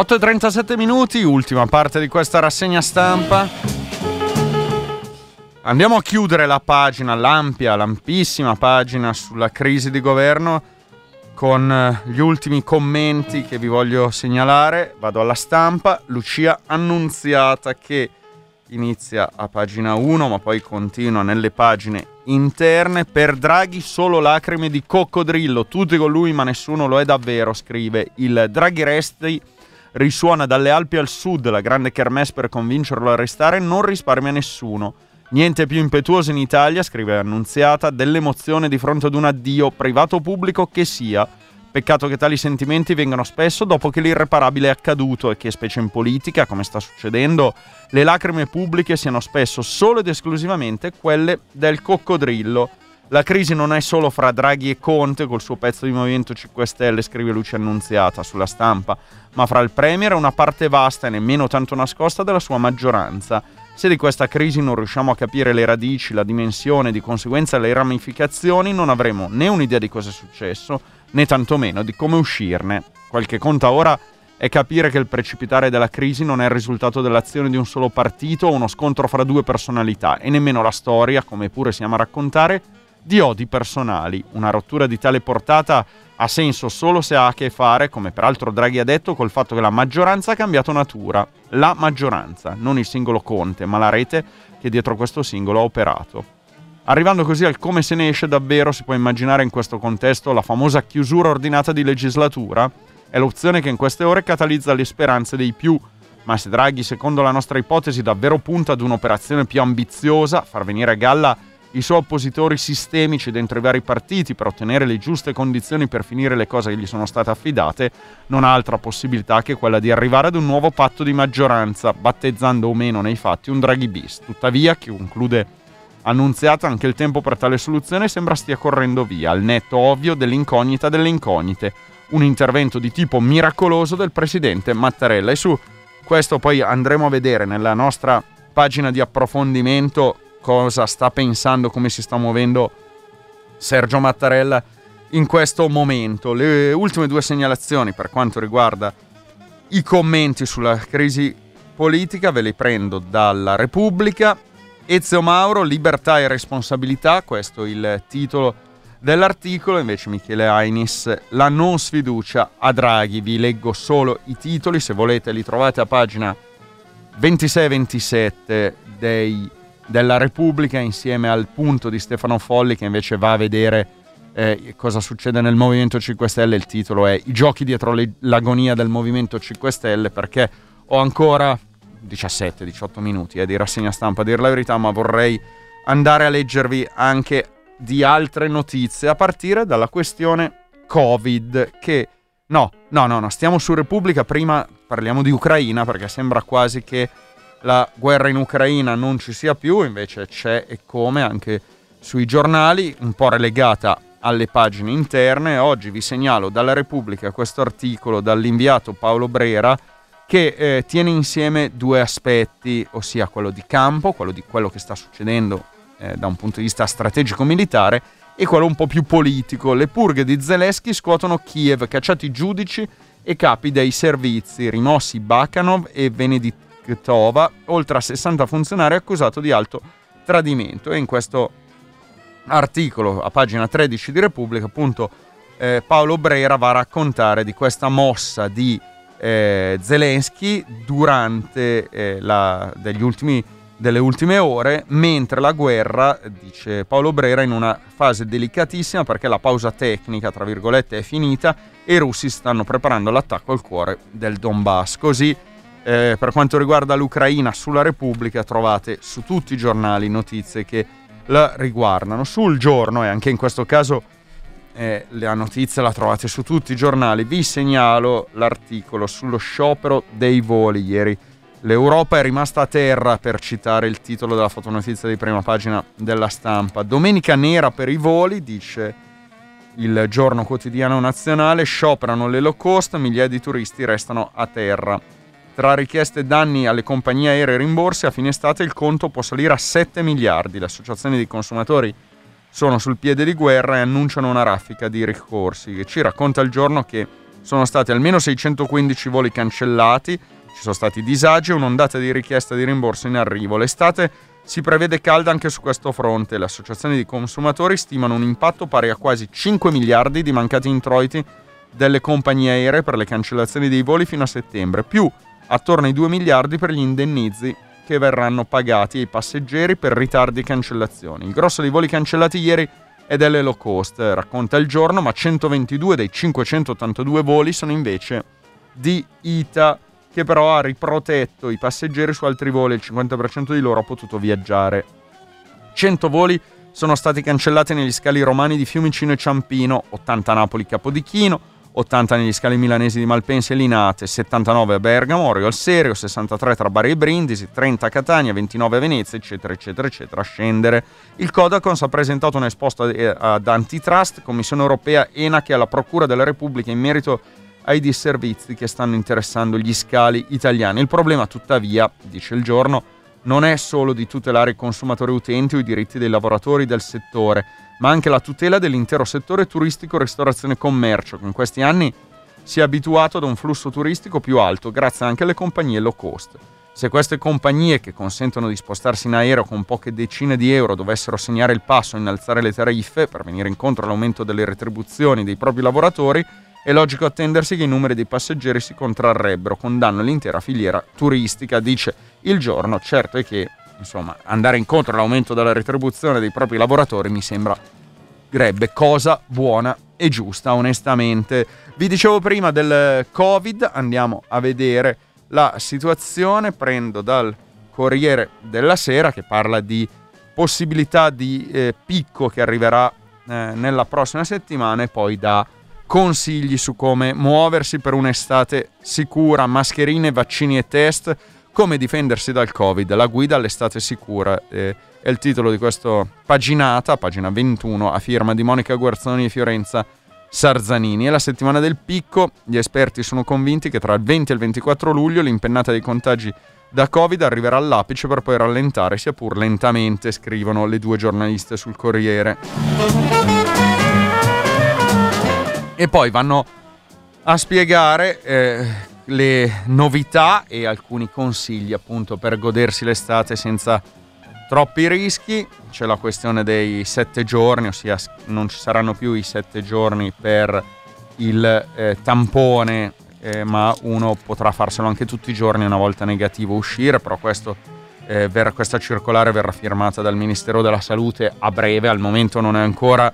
8 e 37 minuti, ultima parte di questa rassegna stampa. Andiamo a chiudere la pagina, l'ampia, l'ampissima pagina sulla crisi di governo con eh, gli ultimi commenti che vi voglio segnalare. Vado alla stampa. Lucia Annunziata che inizia a pagina 1 ma poi continua nelle pagine interne. Per Draghi solo lacrime di coccodrillo, tutti con lui ma nessuno lo è davvero, scrive il Draghi Resti risuona dalle Alpi al sud, la grande kermesse per convincerlo a restare non risparmia nessuno. Niente più impetuoso in Italia, scrive Annunziata, dell'emozione di fronte ad un addio, privato o pubblico che sia. Peccato che tali sentimenti vengano spesso dopo che l'irreparabile è accaduto e che, specie in politica, come sta succedendo, le lacrime pubbliche siano spesso solo ed esclusivamente quelle del coccodrillo. La crisi non è solo fra Draghi e Conte col suo pezzo di Movimento 5 Stelle, scrive Luce Annunziata sulla stampa, ma fra il Premier e una parte vasta e nemmeno tanto nascosta della sua maggioranza. Se di questa crisi non riusciamo a capire le radici, la dimensione e di conseguenza le ramificazioni, non avremo né un'idea di cosa è successo, né tantomeno di come uscirne. Quel che conta ora è capire che il precipitare della crisi non è il risultato dell'azione di un solo partito o uno scontro fra due personalità, e nemmeno la storia, come pure si ama raccontare, di odi personali. Una rottura di tale portata ha senso solo se ha a che fare, come peraltro Draghi ha detto, col fatto che la maggioranza ha cambiato natura. La maggioranza, non il singolo Conte, ma la rete che dietro questo singolo ha operato. Arrivando così al come se ne esce davvero, si può immaginare in questo contesto la famosa chiusura ordinata di legislatura? È l'opzione che in queste ore catalizza le speranze dei più. Ma se Draghi, secondo la nostra ipotesi, davvero punta ad un'operazione più ambiziosa, far venire a galla i suoi oppositori sistemici dentro i vari partiti per ottenere le giuste condizioni per finire le cose che gli sono state affidate, non ha altra possibilità che quella di arrivare ad un nuovo patto di maggioranza, battezzando o meno nei fatti un Draghi bis. Tuttavia, che conclude annunziata anche il tempo per tale soluzione sembra stia correndo via, al netto ovvio dell'incognita delle incognite, un intervento di tipo miracoloso del presidente Mattarella e su questo poi andremo a vedere nella nostra pagina di approfondimento cosa sta pensando, come si sta muovendo Sergio Mattarella in questo momento. Le ultime due segnalazioni per quanto riguarda i commenti sulla crisi politica ve li prendo dalla Repubblica. Ezio Mauro, libertà e responsabilità, questo è il titolo dell'articolo, invece Michele Ainis, la non sfiducia a Draghi, vi leggo solo i titoli, se volete li trovate a pagina 26-27 dei della Repubblica insieme al punto di Stefano Folli che invece va a vedere eh, cosa succede nel Movimento 5 Stelle. Il titolo è I giochi dietro le- l'agonia del Movimento 5 Stelle perché ho ancora 17-18 minuti eh, di rassegna stampa a dire la verità, ma vorrei andare a leggervi anche di altre notizie a partire dalla questione Covid che no, no, no, no, stiamo su Repubblica, prima parliamo di Ucraina perché sembra quasi che la guerra in Ucraina non ci sia più, invece c'è e come anche sui giornali, un po' relegata alle pagine interne. Oggi vi segnalo dalla Repubblica questo articolo dall'inviato Paolo Brera che eh, tiene insieme due aspetti, ossia quello di campo, quello di quello che sta succedendo eh, da un punto di vista strategico-militare, e quello un po' più politico. Le purghe di Zelensky scuotono Kiev, cacciati giudici e capi dei servizi, rimossi Bakanov e Venediktova, oltre a 60 funzionari accusati di alto tradimento. E in questo articolo, a pagina 13 di Repubblica, appunto, eh, Paolo Brera va a raccontare di questa mossa di eh, Zelensky durante eh, la, ultimi, delle ultime ore, mentre la guerra, dice Paolo Brera, in una fase delicatissima perché la pausa tecnica, tra virgolette, è finita e i russi stanno preparando l'attacco al cuore del Donbass. Così, eh, per quanto riguarda l'Ucraina, sulla Repubblica trovate su tutti i giornali notizie che la riguardano. Sul giorno, e anche in questo caso eh, la notizia la trovate su tutti i giornali, vi segnalo l'articolo sullo sciopero dei voli ieri. L'Europa è rimasta a terra per citare il titolo della fotonotizia di prima pagina della stampa. Domenica nera per i voli, dice il giorno quotidiano nazionale, scioperano le low cost, migliaia di turisti restano a terra. Tra richieste e danni alle compagnie aeree e rimborsi, a fine estate il conto può salire a 7 miliardi. Le associazioni di consumatori sono sul piede di guerra e annunciano una raffica di ricorsi che ci racconta il giorno che sono stati almeno 615 voli cancellati, ci sono stati disagi e un'ondata di richiesta di rimborso in arrivo. L'estate si prevede calda anche su questo fronte. Le associazioni di consumatori stimano un impatto pari a quasi 5 miliardi di mancati introiti delle compagnie aeree per le cancellazioni dei voli fino a settembre, più attorno ai 2 miliardi per gli indennizi che verranno pagati ai passeggeri per ritardi e cancellazioni. Il grosso dei voli cancellati ieri è delle low cost, racconta il giorno, ma 122 dei 582 voli sono invece di ITA, che però ha riprotetto i passeggeri su altri voli, il 50% di loro ha potuto viaggiare. 100 voli sono stati cancellati negli scali romani di Fiumicino e Ciampino, 80 a Napoli Capodichino, 80 negli scali milanesi di Malpensa e Linate, 79 a Bergamo, Orio al Serio, 63 tra Bari e Brindisi, 30 a Catania, 29 a Venezia, eccetera, eccetera, eccetera, a scendere. Il Codacons ha presentato un'esposta eh, ad Antitrust, Commissione Europea, ENAC e alla Procura della Repubblica in merito ai disservizi che stanno interessando gli scali italiani. Il problema, tuttavia, dice il giorno, non è solo di tutelare i consumatori utenti o i diritti dei lavoratori del settore, ma anche la tutela dell'intero settore turistico, ristorazione e commercio, che in questi anni si è abituato ad un flusso turistico più alto grazie anche alle compagnie low cost. Se queste compagnie che consentono di spostarsi in aereo con poche decine di euro dovessero segnare il passo e innalzare le tariffe per venire incontro all'aumento delle retribuzioni dei propri lavoratori, è logico attendersi che i numeri dei passeggeri si contrarrebbero, con danno all'intera filiera turistica, dice il giorno. Certo è che insomma, andare incontro all'aumento della retribuzione dei propri lavoratori mi sembra grebbe cosa buona e giusta, onestamente. Vi dicevo prima del Covid, andiamo a vedere la situazione. Prendo dal Corriere della Sera che parla di possibilità di eh, picco che arriverà eh, nella prossima settimana e poi da consigli su come muoversi per un'estate sicura, mascherine, vaccini e test come difendersi dal Covid, la guida all'estate sicura. Eh, è il titolo di questa paginata, pagina 21, a firma di Monica Guerzoni e Fiorenza Sarzanini. È la settimana del picco. Gli esperti sono convinti che tra il 20 e il 24 luglio l'impennata dei contagi da Covid arriverà all'apice per poi rallentare, sia pur lentamente, scrivono le due giornaliste sul Corriere. E poi vanno a spiegare eh, le novità e alcuni consigli appunto per godersi l'estate senza troppi rischi. C'è la questione dei sette giorni, ossia non ci saranno più i sette giorni per il eh, tampone, eh, ma uno potrà farselo anche tutti i giorni una volta negativo uscire, però questo eh, ver- questa circolare verrà firmata dal Ministero della Salute a breve, al momento non è ancora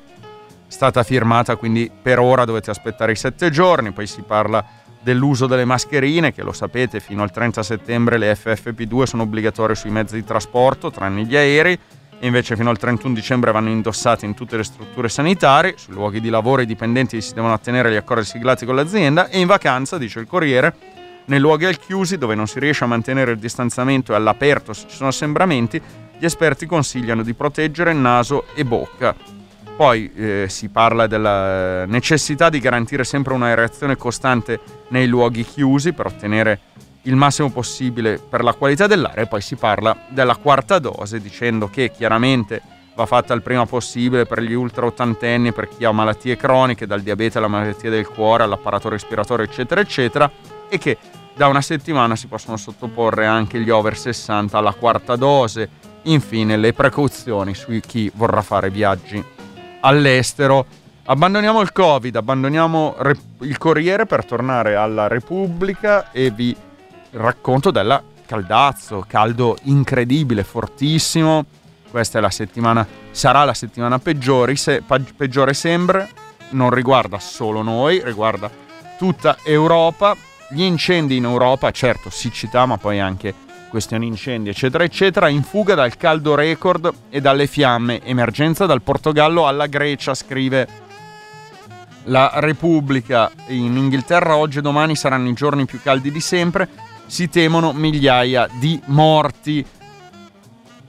stata firmata, quindi per ora dovete aspettare i sette giorni, poi si parla dell'uso delle mascherine, che lo sapete fino al 30 settembre le FFP2 sono obbligatorie sui mezzi di trasporto, tranne gli aerei, e invece fino al 31 dicembre vanno indossate in tutte le strutture sanitarie, sui luoghi di lavoro i dipendenti si devono attenere agli accordi siglati con l'azienda e in vacanza, dice il Corriere, nei luoghi al chiusi dove non si riesce a mantenere il distanziamento e all'aperto se ci sono assembramenti, gli esperti consigliano di proteggere naso e bocca. Poi eh, si parla della necessità di garantire sempre un'aerazione costante nei luoghi chiusi per ottenere il massimo possibile per la qualità dell'aria e poi si parla della quarta dose dicendo che chiaramente va fatta il prima possibile per gli ultra ottantenni, per chi ha malattie croniche, dal diabete alla malattia del cuore, all'apparato respiratorio eccetera eccetera e che da una settimana si possono sottoporre anche gli over 60 alla quarta dose. Infine le precauzioni su chi vorrà fare viaggi all'estero. Abbandoniamo il Covid, abbandoniamo il Corriere per tornare alla Repubblica e vi racconto della caldazzo, caldo incredibile, fortissimo. Questa è la settimana, sarà la settimana peggiore, se, peggiore sembra, non riguarda solo noi, riguarda tutta Europa gli incendi in Europa, certo siccità, ma poi anche questioni incendi, eccetera, eccetera, in fuga dal caldo record e dalle fiamme. Emergenza dal Portogallo alla Grecia, scrive la Repubblica. In Inghilterra oggi e domani saranno i giorni più caldi di sempre. Si temono migliaia di morti.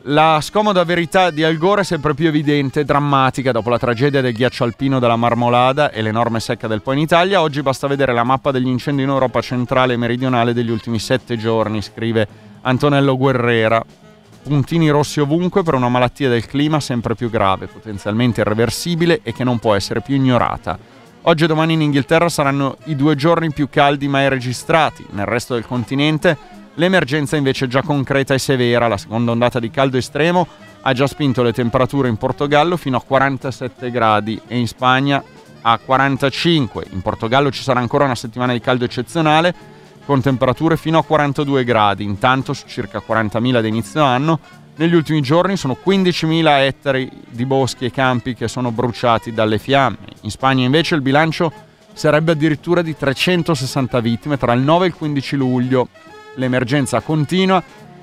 La scomoda verità di Al Gore è sempre più evidente e drammatica dopo la tragedia del ghiaccio alpino della Marmolada e l'enorme secca del Po in Italia. Oggi basta vedere la mappa degli incendi in Europa centrale e meridionale degli ultimi sette giorni, scrive Antonello Guerrera. Puntini rossi ovunque per una malattia del clima sempre più grave, potenzialmente irreversibile e che non può essere più ignorata. Oggi e domani in Inghilterra saranno i due giorni più caldi mai registrati. Nel resto del continente L'emergenza invece è già concreta e severa, la seconda ondata di caldo estremo ha già spinto le temperature in Portogallo fino a 47 gradi e in Spagna a 45. In Portogallo ci sarà ancora una settimana di caldo eccezionale con temperature fino a 42 gradi, intanto su circa 40.000 da inizio anno. Negli ultimi giorni sono 15.000 ettari di boschi e campi che sono bruciati dalle fiamme. In Spagna invece il bilancio sarebbe addirittura di 360 vittime tra il 9 e il 15 luglio L'emergenza continua,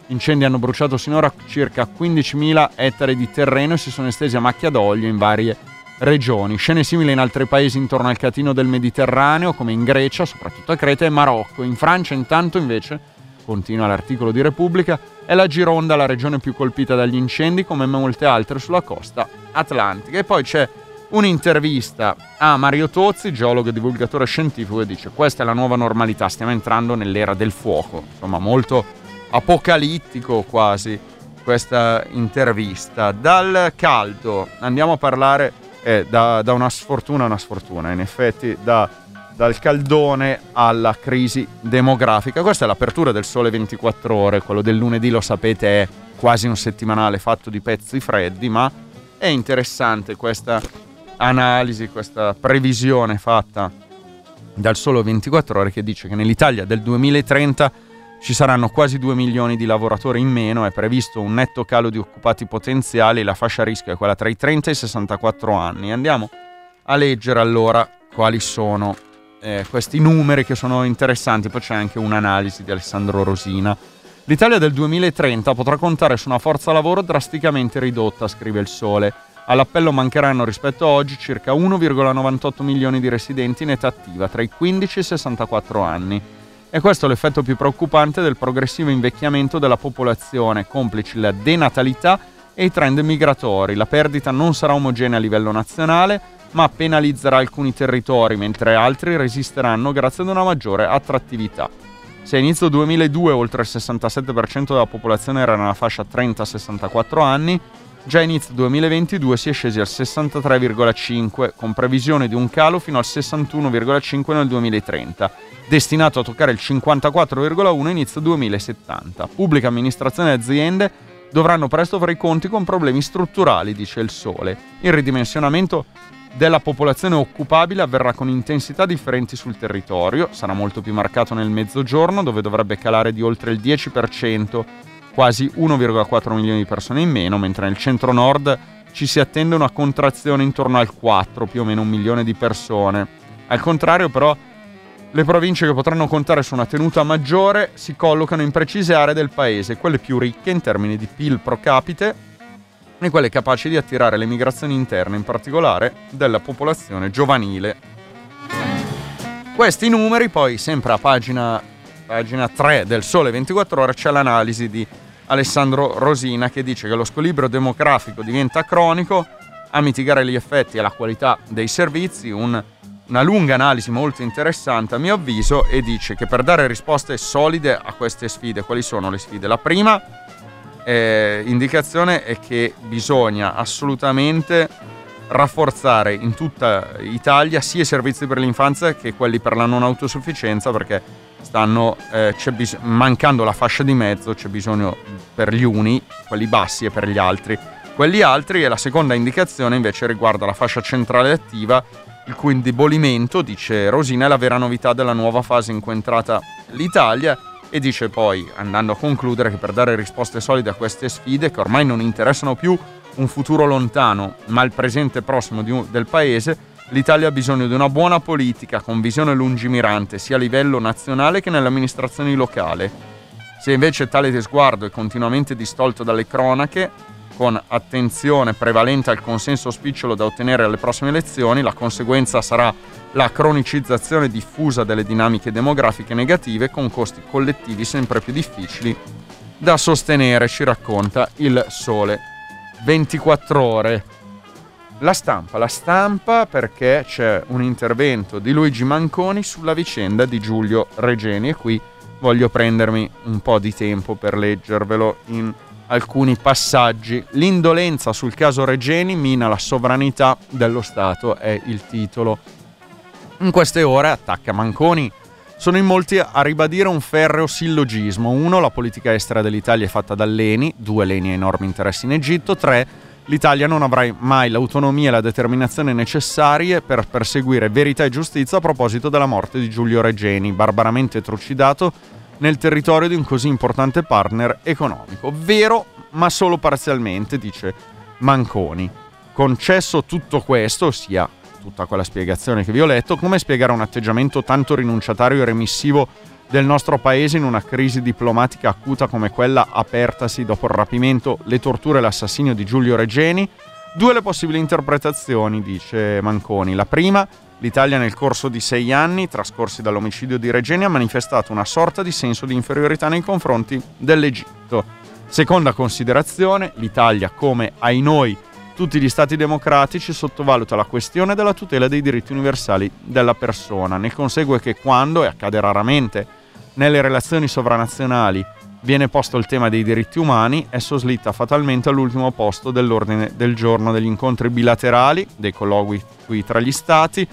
incendi hanno bruciato sinora circa 15.000 ettari di terreno e si sono estesi a macchia d'olio in varie regioni. Scene simili in altri paesi intorno al catino del Mediterraneo, come in Grecia, soprattutto a Creta e Marocco. In Francia intanto invece, continua l'articolo di Repubblica, è la Gironda la regione più colpita dagli incendi come molte altre sulla costa atlantica. E poi c'è un'intervista a Mario Tozzi, geologo e divulgatore scientifico, che dice questa è la nuova normalità, stiamo entrando nell'era del fuoco. Insomma, molto apocalittico quasi questa intervista. Dal caldo andiamo a parlare eh, da, da, una sfortuna a una sfortuna, in effetti da, dal caldone alla crisi demografica. Questa è l'apertura del Sole 24 ore, quello del lunedì lo sapete è quasi un settimanale fatto di pezzi freddi, ma è interessante questa analisi, questa previsione fatta dal Solo 24 Ore che dice che nell'Italia del 2030 ci saranno quasi 2 milioni di lavoratori in meno, è previsto un netto calo di occupati potenziali, la fascia a rischio è quella tra i 30 e i 64 anni. Andiamo a leggere allora quali sono eh, questi numeri che sono interessanti, poi c'è anche un'analisi di Alessandro Rosina. L'Italia del 2030 potrà contare su una forza lavoro drasticamente ridotta, scrive il Sole. All'appello mancheranno rispetto a oggi circa 1,98 milioni di residenti in età attiva tra i 15 e i 64 anni. E questo è l'effetto più preoccupante del progressivo invecchiamento della popolazione, complici la denatalità e i trend migratori. La perdita non sarà omogenea a livello nazionale, ma penalizzerà alcuni territori, mentre altri resisteranno grazie ad una maggiore attrattività. Se a inizio 2002 oltre il 67% della popolazione era nella fascia 30-64 anni, Già inizio 2022 si è scesi al 63,5 con previsione di un calo fino al 61,5 nel 2030, destinato a toccare il 54,1 inizio 2070. Pubblica amministrazione e aziende dovranno presto fare i conti con problemi strutturali, dice il Sole. Il ridimensionamento della popolazione occupabile avverrà con intensità differenti sul territorio, sarà molto più marcato nel mezzogiorno dove dovrebbe calare di oltre il 10% quasi 1,4 milioni di persone in meno, mentre nel centro-nord ci si attende una contrazione intorno al 4, più o meno un milione di persone. Al contrario però le province che potranno contare su una tenuta maggiore si collocano in precise aree del paese, quelle più ricche in termini di PIL pro capite e quelle capaci di attirare le migrazioni interne, in particolare della popolazione giovanile. Questi numeri poi, sempre a pagina, pagina 3 del Sole 24 Ore, c'è l'analisi di Alessandro Rosina che dice che lo squilibrio demografico diventa cronico, a mitigare gli effetti e la qualità dei servizi, un una lunga analisi molto interessante a mio avviso e dice che per dare risposte solide a queste sfide, quali sono le sfide? La prima eh, indicazione è che bisogna assolutamente rafforzare in tutta Italia sia i servizi per l'infanzia che quelli per la non autosufficienza perché stanno eh, bis- mancando la fascia di mezzo, c'è bisogno per gli uni, quelli bassi e per gli altri. Quelli altri e la seconda indicazione invece riguarda la fascia centrale attiva il cui indebolimento, dice Rosina, è la vera novità della nuova fase in cui è entrata l'Italia e dice poi, andando a concludere, che per dare risposte solide a queste sfide, che ormai non interessano più un futuro lontano, ma il presente prossimo un, del paese, l'Italia ha bisogno di una buona politica con visione lungimirante sia a livello nazionale che nelle amministrazioni locali. Se invece tale sguardo è continuamente distolto dalle cronache, con attenzione prevalente al consenso spicciolo da ottenere alle prossime elezioni, la conseguenza sarà la cronicizzazione diffusa delle dinamiche demografiche negative con costi collettivi sempre più difficili da sostenere, ci racconta il Sole 24 ore. La stampa, la stampa perché c'è un intervento di Luigi Manconi sulla vicenda di Giulio Regeni e qui voglio prendermi un po' di tempo per leggervelo in alcuni passaggi. L'indolenza sul caso Regeni mina la sovranità dello Stato, è il titolo. In queste ore attacca Manconi. Sono in molti a ribadire un ferreo sillogismo. Uno, la politica estera dell'Italia è fatta da Leni, due Leni ha enormi interessi in Egitto, tre, l'Italia non avrà mai l'autonomia e la determinazione necessarie per perseguire verità e giustizia a proposito della morte di Giulio Regeni, barbaramente trucidato nel territorio di un così importante partner economico. Vero, ma solo parzialmente, dice Manconi. Concesso tutto questo, ossia tutta quella spiegazione che vi ho letto, come spiegare un atteggiamento tanto rinunciatario e remissivo del nostro paese in una crisi diplomatica acuta come quella apertasi dopo il rapimento, le torture e l'assassinio di Giulio Regeni? Due le possibili interpretazioni, dice Manconi. La prima L'Italia nel corso di sei anni trascorsi dall'omicidio di Regeni ha manifestato una sorta di senso di inferiorità nei confronti dell'Egitto. Seconda considerazione, l'Italia, come ai noi tutti gli stati democratici, sottovaluta la questione della tutela dei diritti universali della persona. Ne consegue che quando, e accade raramente, nelle relazioni sovranazionali viene posto il tema dei diritti umani, esso slitta fatalmente all'ultimo posto dell'ordine del giorno degli incontri bilaterali, dei colloqui tra gli stati,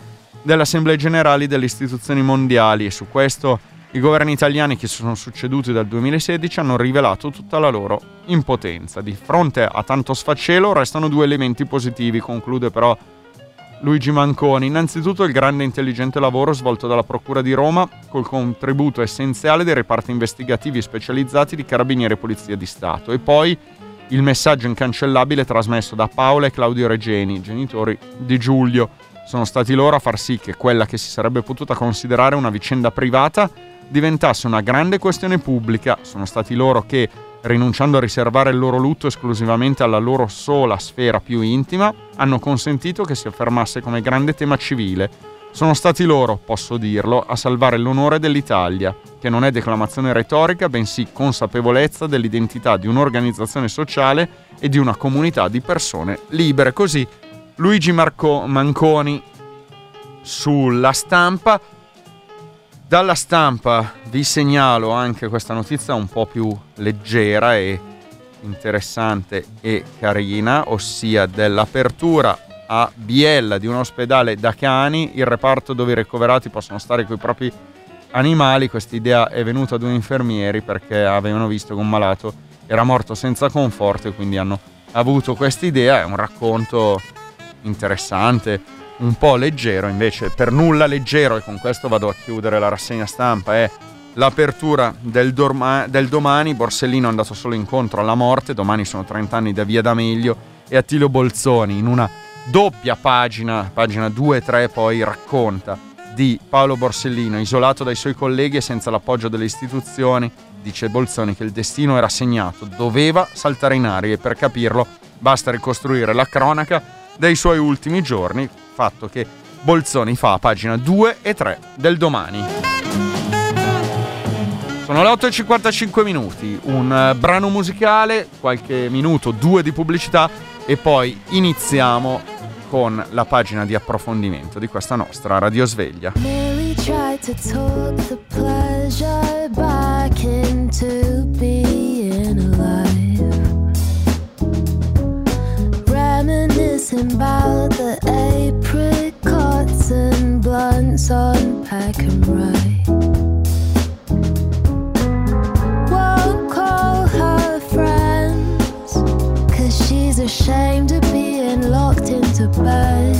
delle assemblee generali delle istituzioni mondiali e su questo i governi italiani che si sono succeduti dal 2016 hanno rivelato tutta la loro impotenza. Di fronte a tanto sfacelo restano due elementi positivi, conclude però Luigi Manconi. Innanzitutto il grande e intelligente lavoro svolto dalla Procura di Roma col contributo essenziale dei reparti investigativi specializzati di Carabinieri e Polizia di Stato e poi il messaggio incancellabile trasmesso da Paola e Claudio Regeni, genitori di Giulio sono stati loro a far sì che quella che si sarebbe potuta considerare una vicenda privata diventasse una grande questione pubblica, sono stati loro che, rinunciando a riservare il loro lutto esclusivamente alla loro sola sfera più intima, hanno consentito che si affermasse come grande tema civile. Sono stati loro, posso dirlo, a salvare l'onore dell'Italia, che non è declamazione retorica, bensì consapevolezza dell'identità di un'organizzazione sociale e di una comunità di persone libere. Così Luigi Marco Manconi sulla stampa. Dalla stampa vi segnalo anche questa notizia un po' più leggera e interessante e carina, ossia dell'apertura a Biella di un ospedale da cani, il reparto dove i ricoverati possono stare con i propri animali. Questa idea è venuta ad un infermieri perché avevano visto che un malato era morto senza conforto e quindi hanno avuto questa idea. È un racconto interessante, un po' leggero, invece per nulla leggero, e con questo vado a chiudere la rassegna stampa, è l'apertura del, dorma- del domani. Borsellino è andato solo incontro alla morte. Domani sono 30 anni da Via D'Amelio. E Attilio Bolzoni, in una doppia pagina, pagina 2 e 3, poi racconta di Paolo Borsellino, isolato dai suoi colleghi e senza l'appoggio delle istituzioni. Dice Bolzoni che il destino era segnato, doveva saltare in aria e per capirlo basta ricostruire la cronaca dei suoi ultimi giorni, fatto che Bolzoni fa a pagina 2 e 3 del domani. Sono le 8.55 minuti, un eh, brano musicale, qualche minuto, due di pubblicità e poi iniziamo con la pagina di approfondimento di questa nostra radiosveglia. Mary tried to talk the pleasure back into being alive. Reminiscing about the apricots blunts on pack and ride. Won't call her friends, cause she's ashamed of being locked into bed.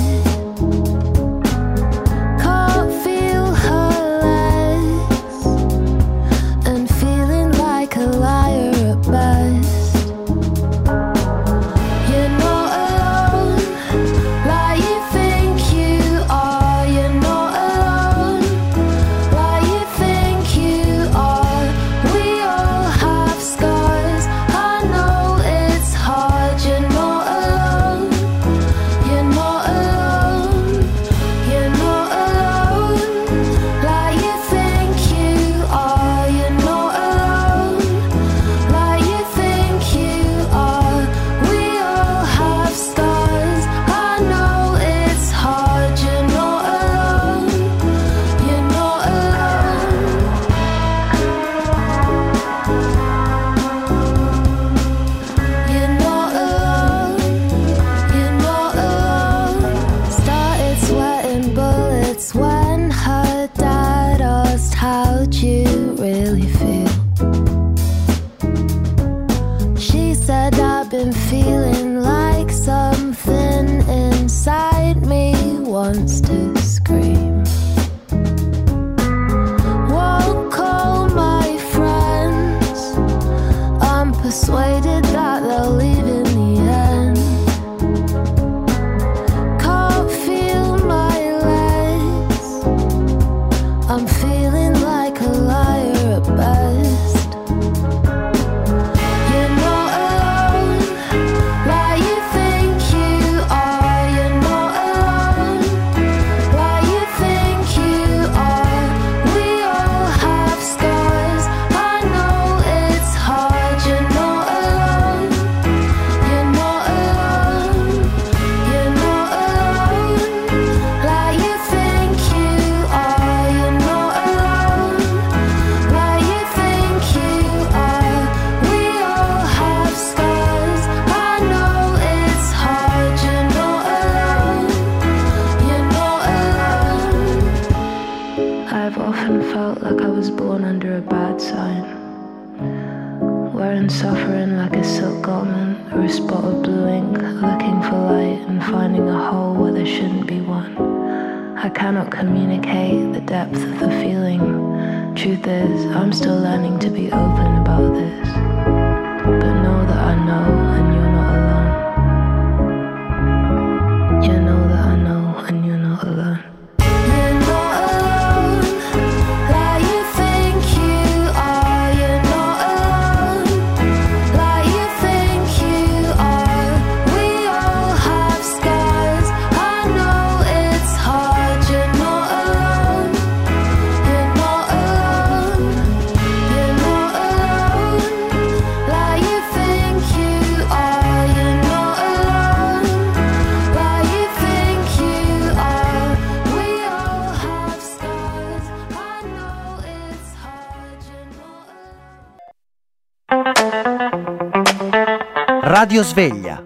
Radio Sveglia.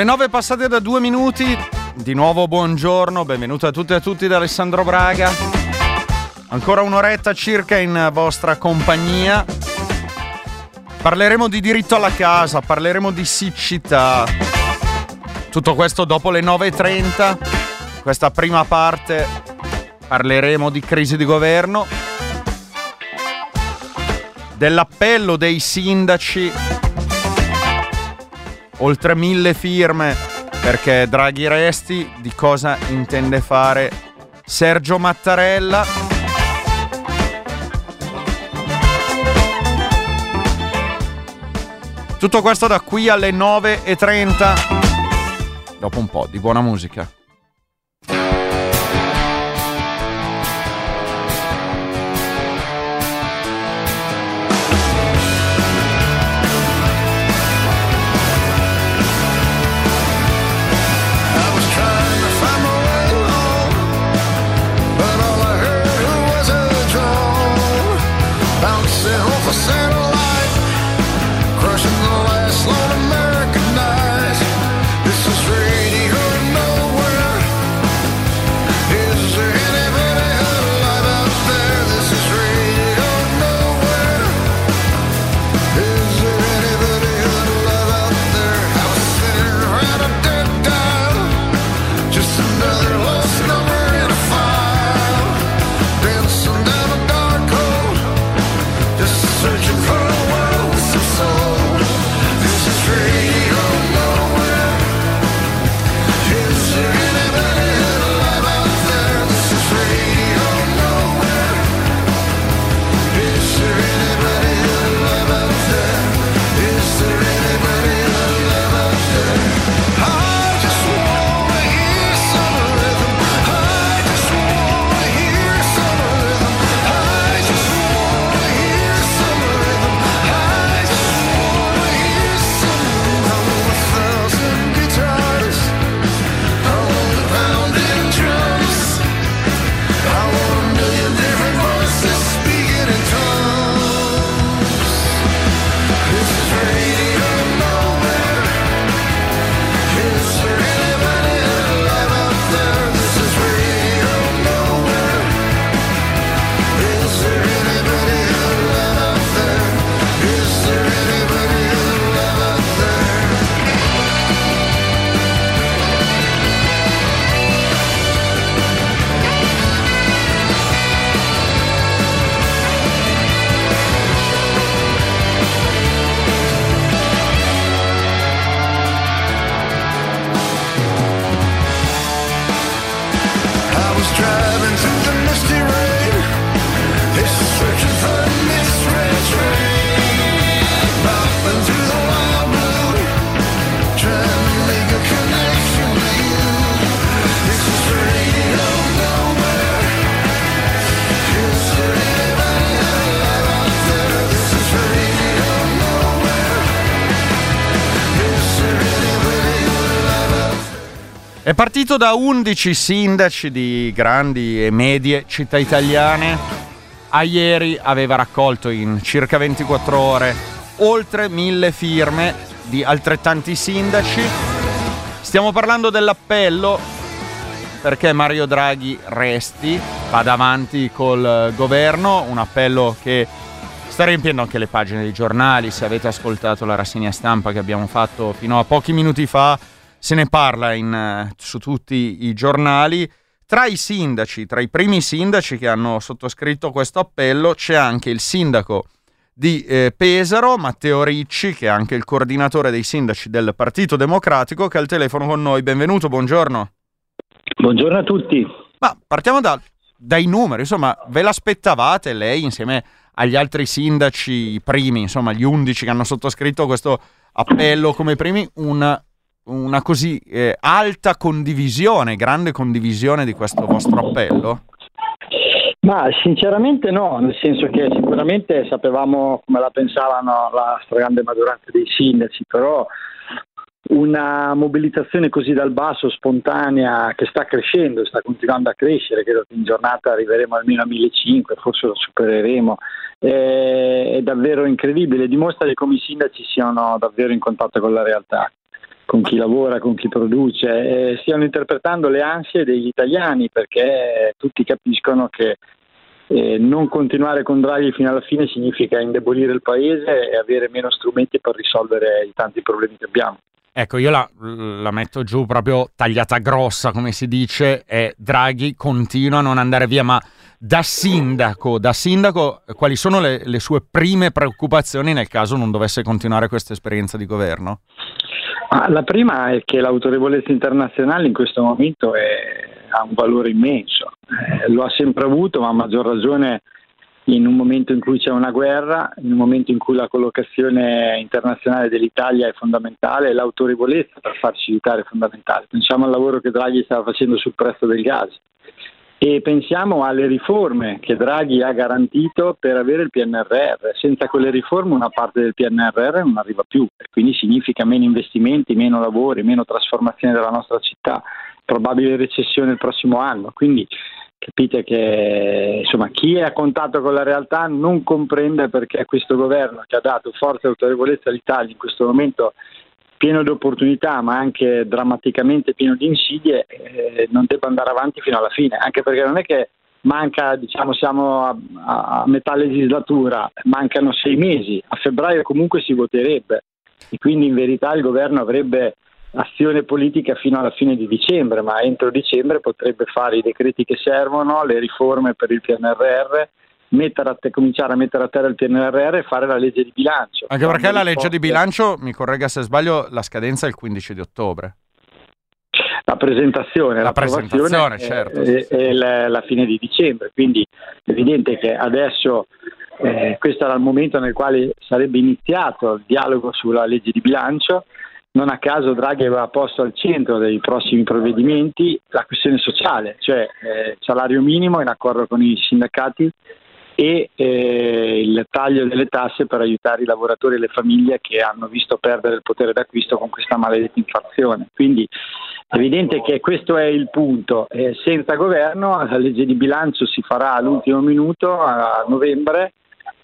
Le 9 passate da due minuti. Di nuovo buongiorno, benvenuti a tutti e a tutti da Alessandro Braga. Ancora un'oretta circa in vostra compagnia. Parleremo di diritto alla casa, parleremo di siccità. Tutto questo dopo le 9.30. Questa prima parte parleremo di crisi di governo, dell'appello dei sindaci, oltre mille firme perché Draghi resti, di cosa intende fare Sergio Mattarella. Tutto questo da qui alle 9.30. Dopo un po' di buona musica. Partito da 11 sindaci di grandi e medie città italiane. A ieri aveva raccolto in circa 24 ore oltre mille firme di altrettanti sindaci. Stiamo parlando dell'appello perché Mario Draghi resti, vada avanti col governo, un appello che sta riempiendo anche le pagine dei giornali. Se avete ascoltato la rassegna stampa che abbiamo fatto fino a pochi minuti fa, se ne parla in, eh, su tutti i giornali. Tra i sindaci, tra i primi sindaci che hanno sottoscritto questo appello, c'è anche il sindaco di eh, Pesaro, Matteo Ricci, che è anche il coordinatore dei sindaci del Partito Democratico, che è al telefono con noi. Benvenuto, buongiorno. Buongiorno a tutti. Ma partiamo da- dai numeri, insomma, ve l'aspettavate lei insieme agli altri sindaci i primi, insomma, gli undici che hanno sottoscritto questo appello come primi, una, una così eh, alta condivisione, grande condivisione di questo vostro appello? Ma sinceramente no, nel senso che sicuramente sapevamo come la pensavano la stragrande maggioranza dei sindaci, però una mobilitazione così dal basso, spontanea, che sta crescendo, sta continuando a crescere, credo che in giornata arriveremo almeno a 1500, forse lo supereremo, è, davvero incredibile, dimostra come i sindaci siano davvero in contatto con la realtà. Con chi lavora, con chi produce, eh, stiano interpretando le ansie degli italiani perché tutti capiscono che eh, non continuare con Draghi fino alla fine significa indebolire il paese e avere meno strumenti per risolvere i tanti problemi che abbiamo. Ecco, io la, la metto giù proprio tagliata grossa, come si dice, e Draghi continua a non andare via, ma da sindaco, da sindaco quali sono le, le sue prime preoccupazioni nel caso non dovesse continuare questa esperienza di governo? La prima è che l'autorevolezza internazionale in questo momento è- ha un valore immenso, Eh, lo ha sempre avuto, ma a maggior ragione in un momento in cui c'è una guerra, in un momento in cui la collocazione internazionale dell'Italia è fondamentale l'autorevolezza per farci aiutare è fondamentale. Pensiamo al lavoro che Draghi stava facendo sul prezzo del gas e pensiamo alle riforme che Draghi ha garantito per avere il PNRR. Senza quelle riforme una parte del PNRR non arriva più, quindi significa meno investimenti, meno lavori, meno trasformazione della nostra città, probabile recessione il prossimo anno. Quindi capite che insomma, chi è a contatto con la realtà non comprende perché questo governo che ha dato forza e autorevolezza all'Italia in questo momento pieno di opportunità ma anche drammaticamente pieno di insidie eh, non debba andare avanti fino alla fine anche perché non è che manca diciamo siamo a, a- metà legislatura mancano sei mesi a febbraio comunque si voterebbe e quindi in verità il governo avrebbe azione politica fino alla fine di dicembre, ma entro dicembre potrebbe fare i decreti che servono, le riforme per il PNRR, a te- cominciare a mettere a terra il PNRR e fare la legge di bilancio. Anche perché Quando la legge di bilancio, mi corregga se sbaglio, la scadenza è il 15 di ottobre. La presentazione, La presentazione, è- certo, è, sì, sì, è la, la fine di dicembre, quindi è evidente che adesso eh, questo era il momento nel quale sarebbe iniziato il dialogo sulla legge di bilancio. Non a caso Draghi aveva posto al centro dei prossimi provvedimenti la questione sociale, cioè eh, salario minimo in accordo con i sindacati e eh, il taglio delle tasse per aiutare i lavoratori e le famiglie che hanno visto perdere il potere d'acquisto con questa maledetta inflazione. Quindi è evidente che questo è il punto. Eh, senza governo la legge di bilancio si farà all'ultimo minuto a novembre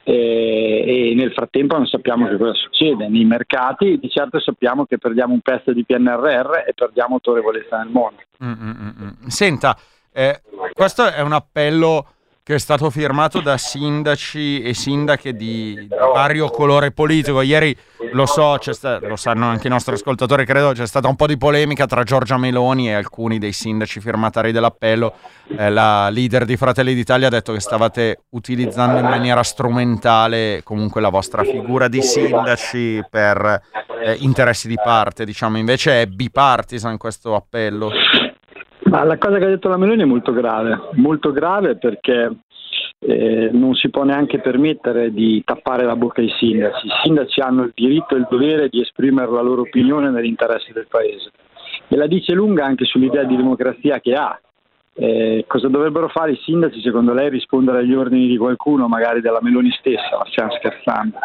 eh, e nel frattempo non sappiamo che cosa succede nei mercati, di certo sappiamo che perdiamo un pezzo di PNRR e perdiamo autorevolezza nel mondo. Mm, mm, mm, mm. Senta, eh, questo è un appello che è stato firmato da sindaci e sindache di, vario colore politico. Ieri lo so, sta- lo sanno anche i nostri ascoltatori, credo, c'è stata un po' di polemica tra Giorgia Meloni e alcuni dei sindaci firmatari dell'appello. Eh, la leader di Fratelli d'Italia ha detto che stavate utilizzando in maniera strumentale comunque la vostra figura di sindaci per eh, interessi di parte, diciamo, invece è bipartisan questo appello. Ma la cosa che ha detto la Meloni è molto grave, molto grave perché eh, non si può neanche permettere di tappare la bocca ai sindaci. I sindaci hanno il diritto e il dovere di esprimere la loro opinione nell'interesse del Paese. E la dice lunga anche sull'idea di democrazia che ha. Eh, cosa dovrebbero fare i sindaci secondo lei? Rispondere agli ordini di qualcuno, magari della Meloni stessa, stiamo scherzando.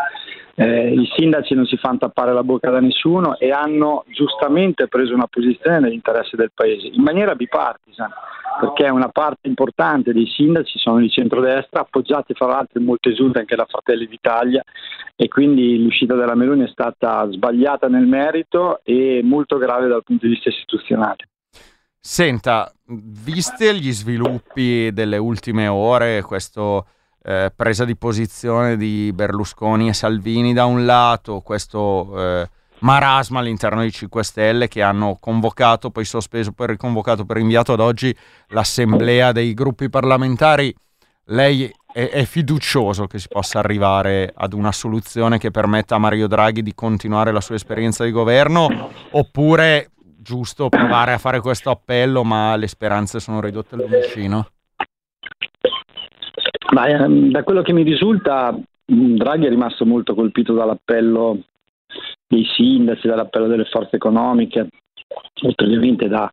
Eh, I sindaci non si fanno tappare la bocca da nessuno e hanno giustamente preso una posizione nell'interesse del Paese, in maniera bipartisan, perché una parte importante dei sindaci sono di centrodestra, appoggiati fra l'altro in molte giunte anche da Fratelli d'Italia e quindi l'uscita della Meloni è stata sbagliata nel merito e molto grave dal punto di vista istituzionale. Senta, viste gli sviluppi delle ultime ore, questa presa di posizione di Berlusconi e Salvini da un lato, questo eh, marasma all'interno dei 5 Stelle che hanno convocato, poi sospeso, poi riconvocato per rinviato ad oggi l'assemblea dei gruppi parlamentari, lei è, è fiducioso che si possa arrivare ad una soluzione che permetta a Mario Draghi di continuare la sua esperienza di governo oppure giusto provare a fare questo appello ma le speranze sono ridotte al lumicino? Ma, ehm, da quello che mi risulta, Draghi è rimasto molto colpito dall'appello dei sindaci, dall'appello delle forze economiche, oltre ovviamente da,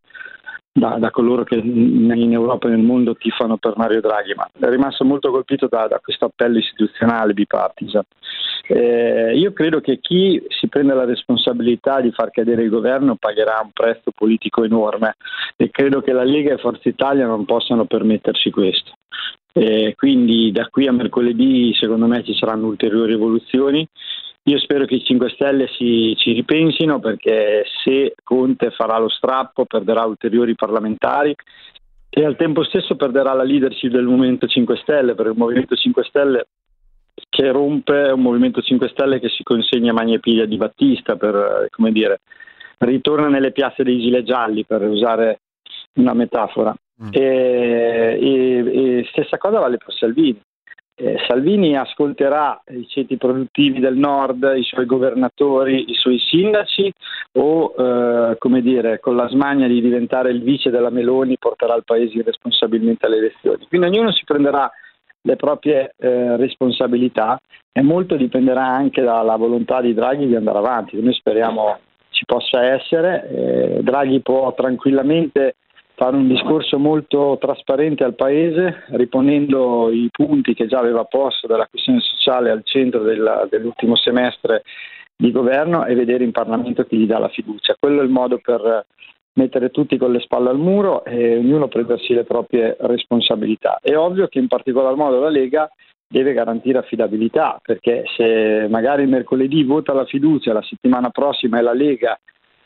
da- da coloro che in Europa e nel mondo tifano per Mario Draghi, ma è rimasto molto colpito da, da questo appello istituzionale bipartisan. Eh, io credo che chi si prende la responsabilità di far cadere il governo pagherà un prezzo politico enorme e credo che la Lega e Forza Italia non possano permettersi questo. Eh, quindi da qui a mercoledì secondo me ci saranno ulteriori evoluzioni Io spero che i 5 Stelle si, ci ripensino perché se Conte farà lo strappo perderà ulteriori parlamentari e al tempo stesso perderà la leadership del Movimento 5 Stelle, perché il Movimento 5 Stelle che rompe è un Movimento 5 Stelle che si consegna a mani e piglia di Battista per, eh, come dire, ritorna nelle piazze dei gilet gialli, per usare una metafora. Mm. E, e- e stessa cosa vale per Salvini. Eh, Salvini ascolterà i ceti produttivi del nord, i suoi governatori, i suoi sindaci o, eh, come dire, con la smania di diventare il vice della Meloni porterà il paese irresponsabilmente alle elezioni. Quindi ognuno si prenderà le proprie eh, responsabilità e molto dipenderà anche dalla volontà di Draghi di andare avanti. Noi speriamo ci possa essere. Eh, Draghi può tranquillamente fare un discorso molto trasparente al Paese, riponendo i punti che già aveva posto della questione sociale al centro della- dell'ultimo semestre di governo e vedere in Parlamento chi gli dà la fiducia. Quello è il modo per mettere tutti con le spalle al muro e ognuno prendersi le proprie responsabilità. È ovvio che in particolar modo la Lega deve garantire affidabilità, perché se magari mercoledì vota la fiducia, la settimana prossima è la Lega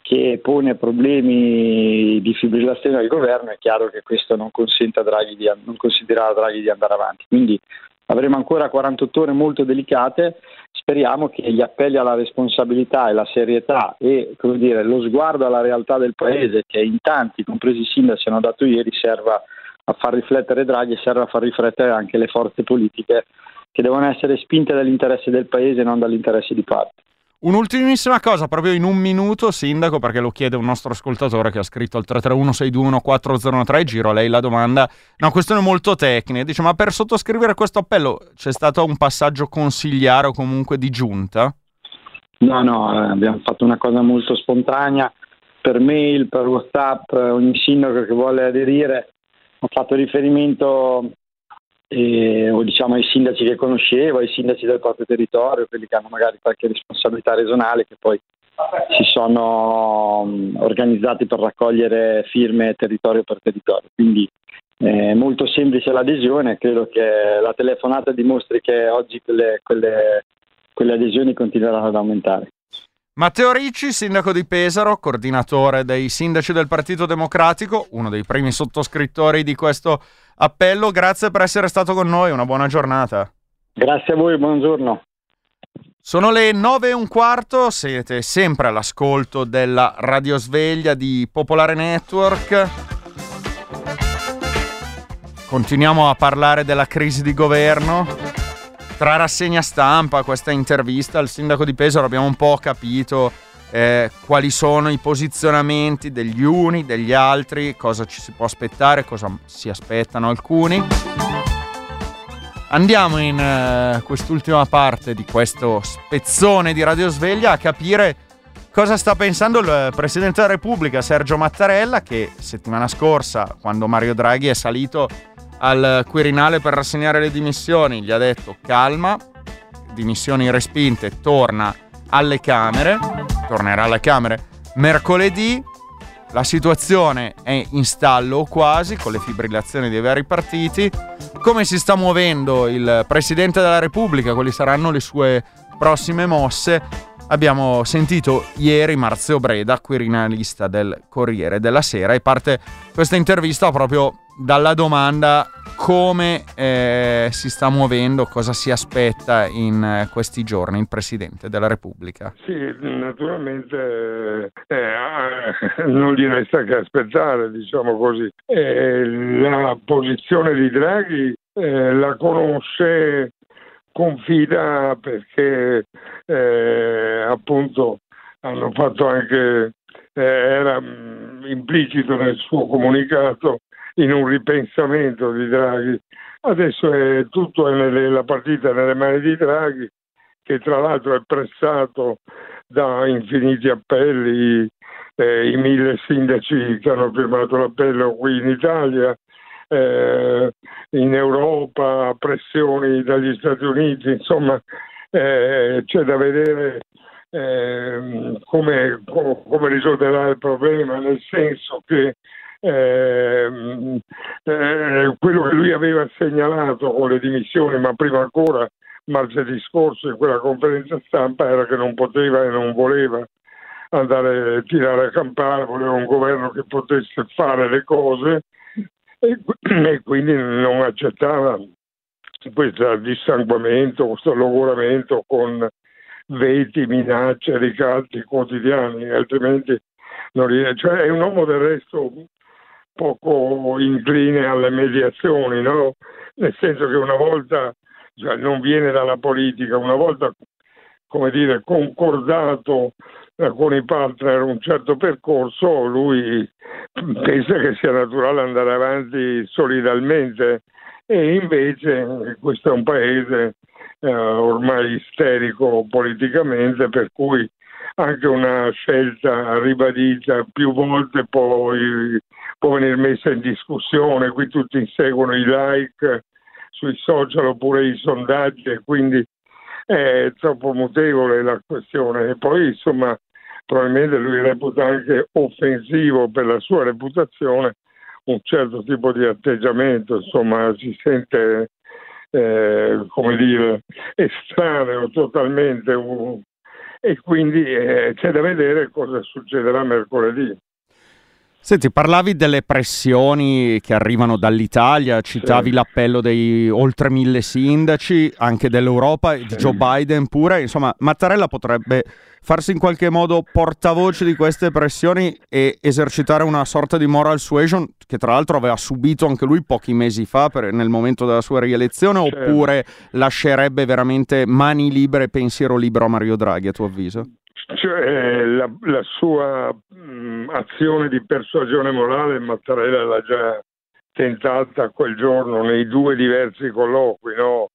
che pone problemi di fibrillazione al governo, è chiaro che questo non, di, non consentirà a Draghi di andare avanti. Quindi avremo ancora 48 ore molto delicate, speriamo che gli appelli alla responsabilità e la serietà e dire, lo sguardo alla realtà del Paese che in tanti, compresi i sindaci, hanno dato ieri, serva a far riflettere Draghi e serve a far riflettere anche le forze politiche che devono essere spinte dall'interesse del Paese e non dall'interesse di parte. Un'ultimissima cosa, proprio in un minuto, Sindaco, perché lo chiede un nostro ascoltatore che ha scritto al 331-621-4013, giro a lei la domanda. Una questione molto tecnica, dice, ma per sottoscrivere questo appello c'è stato un passaggio consigliare o comunque di giunta? No, no, eh, abbiamo fatto una cosa molto spontanea, per mail, per Whatsapp, eh, ogni sindaco che vuole aderire ha fatto riferimento eh, o diciamo ai sindaci che conoscevo, ai sindaci del proprio territorio, quelli che hanno magari qualche responsabilità regionale che poi si sono mm, organizzati per raccogliere firme territorio per territorio. Quindi è molto semplice l'adesione, credo che la telefonata dimostri che oggi quelle, quelle, quelle adesioni continueranno ad aumentare. Matteo Ricci, sindaco di Pesaro, coordinatore dei sindaci del Partito Democratico, uno dei primi sottoscrittori di questo appello, grazie per essere stato con noi, una buona giornata. Grazie a voi, buongiorno. Sono le 9 e un quarto, siete sempre all'ascolto della radiosveglia di Popolare Network. Continuiamo a parlare della crisi di governo. Tra rassegna stampa, questa intervista al sindaco di Pesaro abbiamo un po' capito eh, quali sono i posizionamenti degli uni, degli altri, cosa ci si può aspettare, cosa si aspettano alcuni. Andiamo in eh, quest'ultima parte di questo spezzone di Radio Sveglia a capire cosa sta pensando il Presidente della Repubblica Sergio Mattarella che settimana scorsa, quando Mario Draghi è salito al Quirinale per rassegnare le dimissioni, gli ha detto calma, dimissioni respinte, torna alle Camere, tornerà alle Camere mercoledì. La situazione è in stallo quasi con le fibrillazioni dei vari partiti. Come si sta muovendo il Presidente della Repubblica? Quali saranno le sue prossime mosse? Abbiamo sentito ieri Marzio Breda, quirinalista del Corriere della Sera, e parte questa intervista proprio dalla domanda come eh, si sta muovendo, cosa si aspetta in eh, questi giorni il Presidente della Repubblica. Sì, naturalmente eh, eh, non gli resta che aspettare, diciamo così. Eh, la posizione di Draghi eh, la conosce, confida perché appunto hanno fatto anche, era mh, implicito nel suo comunicato in un ripensamento di Draghi. Adesso è tutto è nelle, la partita nelle mani di Draghi, che tra l'altro è pressato da infiniti appelli, eh, i mille sindaci che hanno firmato l'appello qui in Italia, eh, in Europa, pressioni dagli Stati Uniti, insomma eh, c'è da vedere eh, come, come risolverà il problema, nel senso che eh, eh, quello che lui aveva segnalato con le dimissioni, ma prima ancora martedì scorso in quella conferenza stampa era che non poteva e non voleva andare a tirare a campare, voleva un governo che potesse fare le cose e, e quindi non accettava questo dissanguamento, questo logoramento con veti, minacce, ricatti quotidiani, altrimenti non riesce. Cioè è un uomo del resto poco incline alle mediazioni, no? nel senso che una volta cioè, non viene dalla politica, una volta come dire, concordato eh, con i partner un certo percorso, lui pensa che sia naturale andare avanti solidalmente e invece questo è un paese eh, ormai isterico politicamente per cui anche una scelta ribadita più volte poi può venire messa in discussione, qui tutti inseguono i like sui social oppure i sondaggi e quindi è troppo mutevole la questione e poi insomma probabilmente lui reputa anche offensivo per la sua reputazione un certo tipo di atteggiamento, insomma si sente eh, come dire estraneo totalmente e quindi eh, c'è da vedere cosa succederà mercoledì. Senti, parlavi delle pressioni che arrivano dall'Italia, citavi Sì. l'appello dei oltre mille sindaci, anche dell'Europa, e di Joe Biden pure, insomma, Mattarella potrebbe farsi in qualche modo portavoce di queste pressioni e esercitare una sorta di moral suasion che tra l'altro aveva subito anche lui pochi mesi fa per- nel momento della sua rielezione, Certo. oppure lascerebbe veramente mani libere, pensiero libero a Mario Draghi, a tuo avviso? Cioè, la, la sua mh, azione di persuasione morale Mattarella l'ha già tentata quel giorno nei due diversi colloqui no?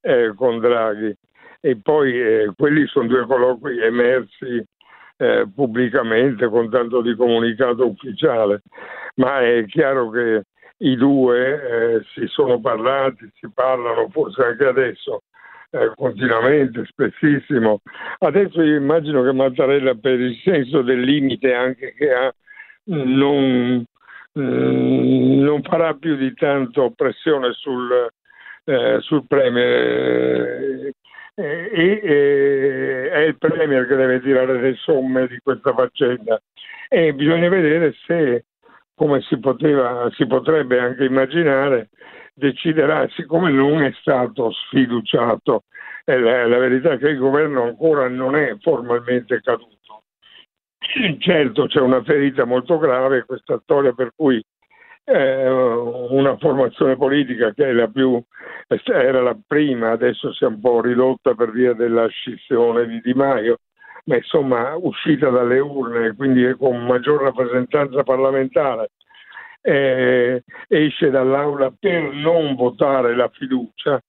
Eh, con Draghi e poi eh, quelli sono due colloqui emersi eh, pubblicamente con tanto di comunicato ufficiale, ma è chiaro che i due eh, si sono parlati, si parlano forse anche adesso eh, continuamente, spessissimo. Adesso io immagino che Mattarella per il senso del limite anche che ha non, mm, non farà più di tanto pressione sul, eh, sul Premier eh, e eh, è il Premier che deve tirare le somme di questa faccenda e bisogna vedere se come si, poteva, si potrebbe anche immaginare deciderà, siccome non è stato sfiduciato, e la, la verità è che il governo ancora non è formalmente caduto. Certo c'è una ferita molto grave, questa storia per cui eh, una formazione politica che è la più, era la prima, adesso si è un po' ridotta per via della scissione di Di Maio, ma insomma uscita dalle urne, quindi con maggior rappresentanza parlamentare, eh, esce dall'aula per non votare la fiducia,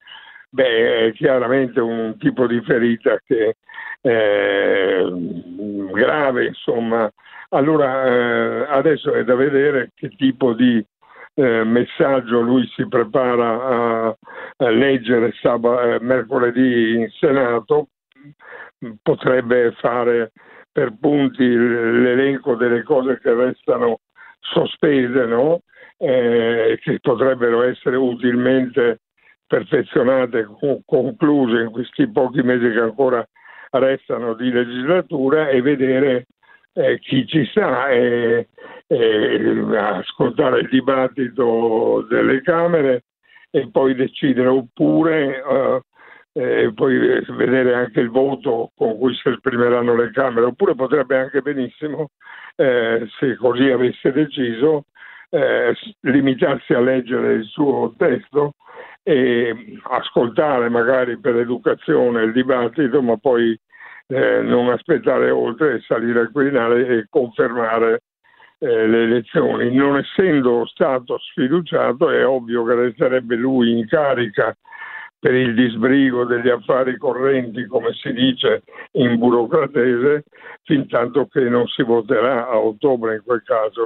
beh, è chiaramente un tipo di ferita che è grave, insomma. Allora eh, adesso è da vedere che tipo di eh, messaggio lui si prepara a, a leggere sab- mercoledì in Senato, potrebbe fare per punti l'elenco delle cose che restano sospese, no? eh, che potrebbero essere utilmente perfezionate, co- concluse in questi pochi mesi che ancora restano di legislatura e vedere eh, chi ci sta e, e ascoltare il dibattito delle Camere e poi decidere oppure eh, e poi vedere anche il voto con cui si esprimeranno le Camere, oppure potrebbe anche benissimo, eh, se così avesse deciso, eh, limitarsi a leggere il suo testo e ascoltare magari per educazione il dibattito, ma poi eh, non aspettare oltre e salire al Quirinale e confermare eh, le elezioni. Non essendo stato sfiduciato è ovvio che resterebbe lui in carica per il disbrigo degli affari correnti, come si dice in burocratese, fin tanto che non si voterà a ottobre in quel caso.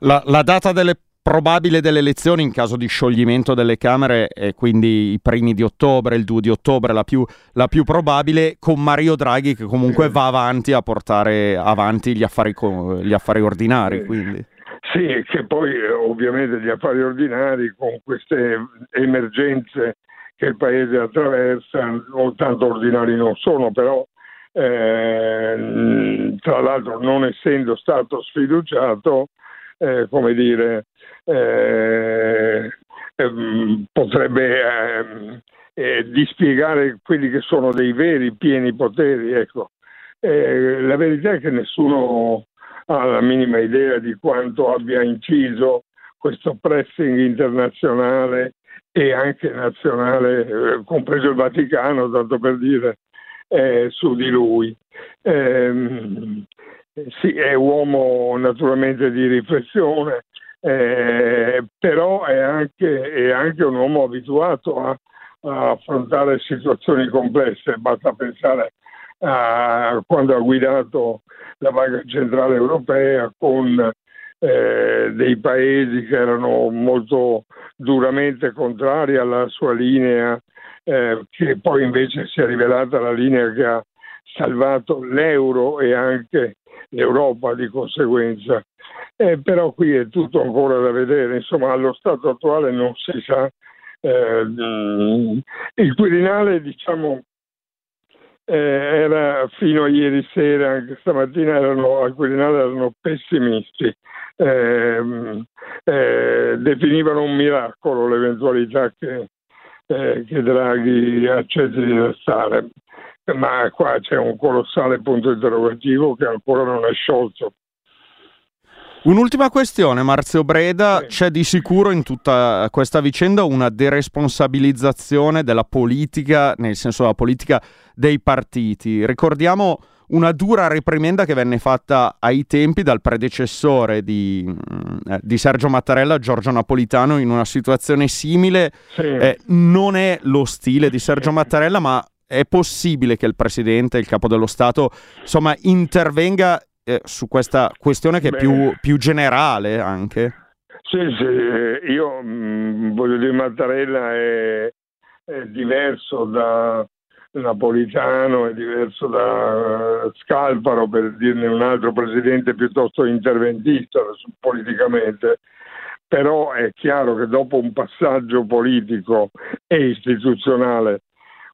La, la data delle probabile delle elezioni in caso di scioglimento delle Camere è quindi i primi di ottobre, il 2 di ottobre, la più, la più probabile, con Mario Draghi che comunque va avanti a portare avanti gli affari, gli affari ordinari. Quindi. Sì, che poi eh, ovviamente gli affari ordinari con queste emergenze che il paese attraversa, tanto ordinari non sono, però eh, tra l'altro non essendo stato sfiduciato, eh, come dire, eh, ehm, potrebbe ehm, eh, dispiegare quelli che sono dei veri pieni poteri. Ecco. Eh, la verità è che nessuno ha la minima idea di quanto abbia inciso questo pressing internazionale e anche nazionale, eh, compreso il Vaticano, tanto per dire, eh, su di lui. Ehm, sì, è uomo naturalmente di riflessione, eh, però è anche, è anche, un uomo abituato a, a, affrontare situazioni complesse. Basta pensare a quando ha guidato la Banca Centrale Europea con eh, dei paesi che erano molto duramente contrari alla sua linea eh, che poi invece si è rivelata la linea che ha salvato l'euro e anche l'Europa di conseguenza. Eh, però qui è tutto ancora da vedere, insomma allo stato attuale non si sa. Eh, il Quirinale diciamo eh, era fino a ieri sera, anche stamattina erano, al Quirinale erano pessimisti, eh, eh, definivano un miracolo l'eventualità che eh, che Draghi accetti di restare, ma qua c'è un colossale punto interrogativo che ancora non è sciolto. Un'ultima questione, Marzio Breda, sì. c'è di sicuro in tutta questa vicenda una deresponsabilizzazione della politica, nel senso della politica dei partiti. Ricordiamo una dura reprimenda che venne fatta ai tempi dal predecessore di, eh, di Sergio Mattarella, Giorgio Napolitano, in una situazione simile. Sì. Eh, non è lo stile di Sergio Mattarella, ma è possibile che il Presidente, il Capo dello Stato, insomma, intervenga eh, su questa questione che è più, più, generale anche? Sì, sì, io mh, mm, voglio dire, Mattarella è, è diverso da Napolitano è diverso da Scalfaro, per dirne un altro presidente piuttosto interventista politicamente, però è chiaro che dopo un passaggio politico e istituzionale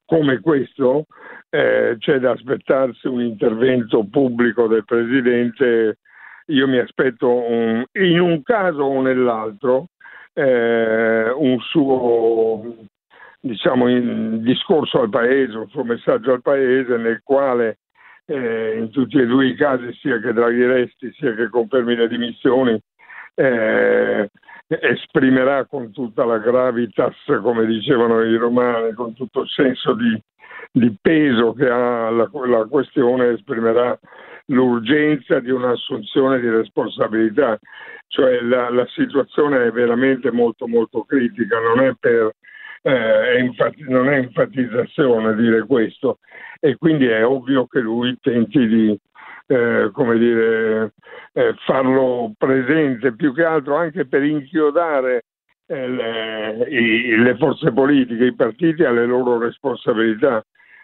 come questo eh, c'è da aspettarsi un intervento pubblico del presidente. Io mi aspetto un, in un caso o nell'altro eh, un suo diciamo, in discorso al Paese, un suo messaggio al Paese nel quale eh, in tutti e due i casi, sia che Draghi resti sia che confermi le dimissioni, eh, esprimerà con tutta la gravitas, come dicevano i romani, con tutto il senso di, di peso che ha la, la questione, esprimerà l'urgenza di un'assunzione di responsabilità. Cioè la, la situazione è veramente molto molto critica, non è per eh, è infatti, non è enfatizzazione dire questo e quindi è ovvio che lui tenti di eh, come dire, eh, farlo presente più che altro anche per inchiodare eh, le, i, le, forze politiche, i partiti alle loro responsabilità.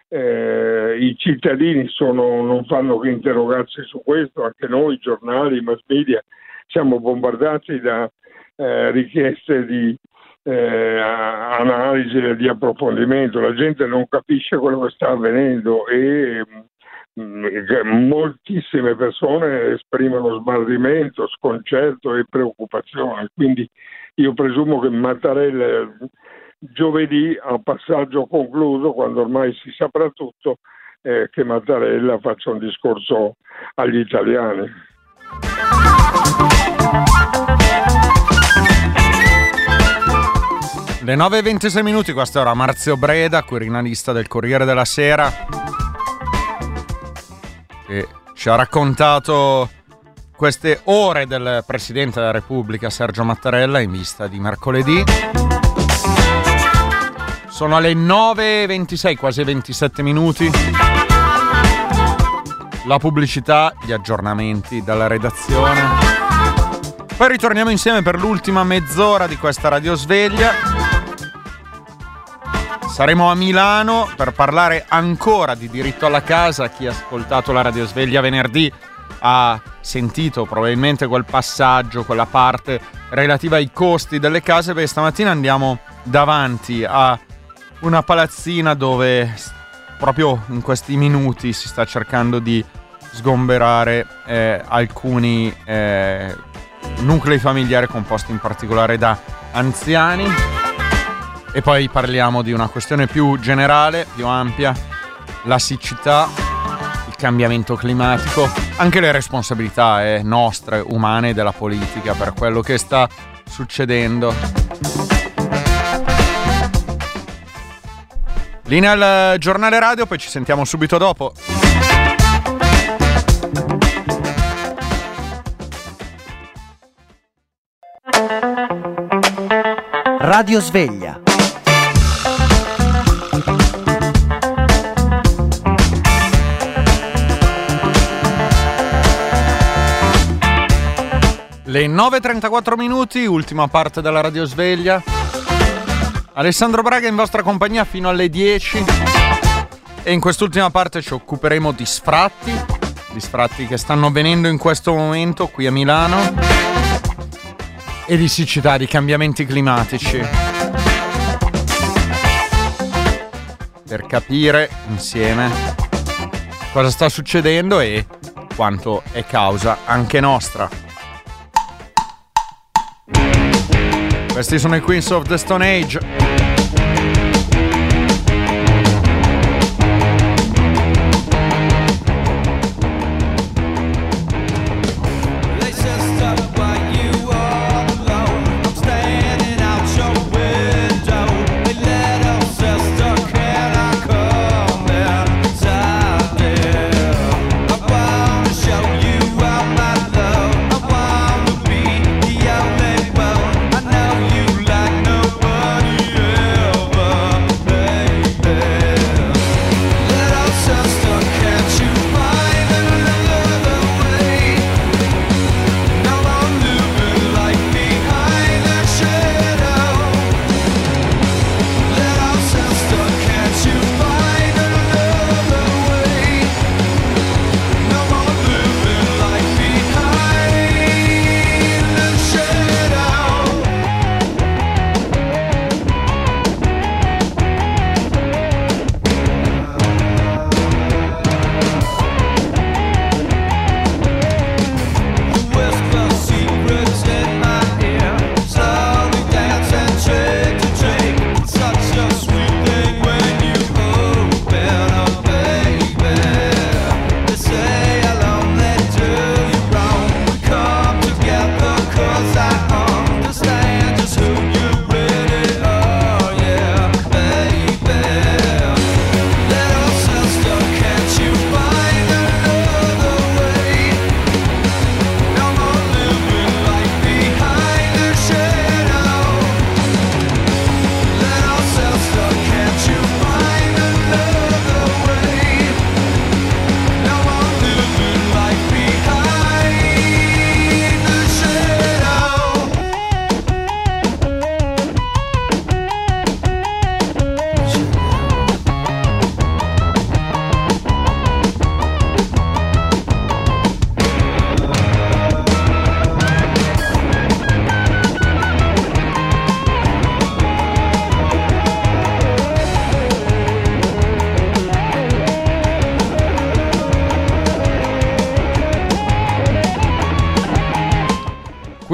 Eh, I cittadini sono, non fanno che interrogarsi su questo, anche noi, giornali, mass media, siamo bombardati da eh, richieste di analisi di approfondimento, la gente non capisce quello che sta avvenendo e mm, moltissime persone esprimono smarrimento, sconcerto e preoccupazione. Quindi io presumo che Mattarella giovedì a passaggio concluso, quando ormai si saprà tutto, eh, che Mattarella faccia un discorso agli italiani. Le 9.26 minuti, questo era Marzio Breda, quirinalista del Corriere della Sera, che ci ha raccontato queste ore del Presidente della Repubblica Sergio Mattarella in vista di mercoledì. Sono alle 9.26, quasi 27 minuti. La pubblicità, gli aggiornamenti dalla redazione. Poi ritorniamo insieme per l'ultima mezz'ora di questa radiosveglia. Saremo a Milano per parlare ancora di diritto alla casa. Chi ha ascoltato la radiosveglia venerdì ha sentito probabilmente quel passaggio, quella parte relativa ai costi delle case. Beh, stamattina andiamo davanti a una palazzina dove proprio in questi minuti si sta cercando di sgomberare eh, alcuni eh, nuclei familiari composti in particolare da anziani. E poi parliamo di una questione più generale, più ampia, la siccità, il cambiamento climatico, anche le responsabilità eh, nostre, umane, della politica per quello che sta succedendo. Linea al giornale radio, poi ci sentiamo subito dopo. Radio Sveglia. Le 9.34 minuti, ultima parte della radio sveglia. Alessandro Braga in vostra compagnia fino alle 10. E in quest'ultima parte ci occuperemo di sfratti, di sfratti che stanno avvenendo in questo momento qui a Milano. E di siccità, di cambiamenti climatici. Per capire insieme cosa sta succedendo e quanto è causa anche nostra. Questi sono i Queens of the Stone Age.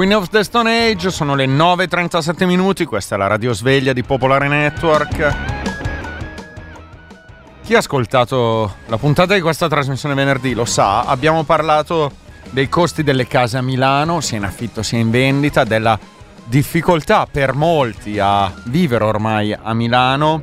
Queen of the Stone Age, sono le 9.37 minuti, questa è la radio sveglia di Popolare Network. Chi ha ascoltato la puntata di questa trasmissione venerdì lo sa, abbiamo parlato dei costi delle case a Milano, sia in affitto sia in vendita, della difficoltà per molti a vivere ormai a Milano,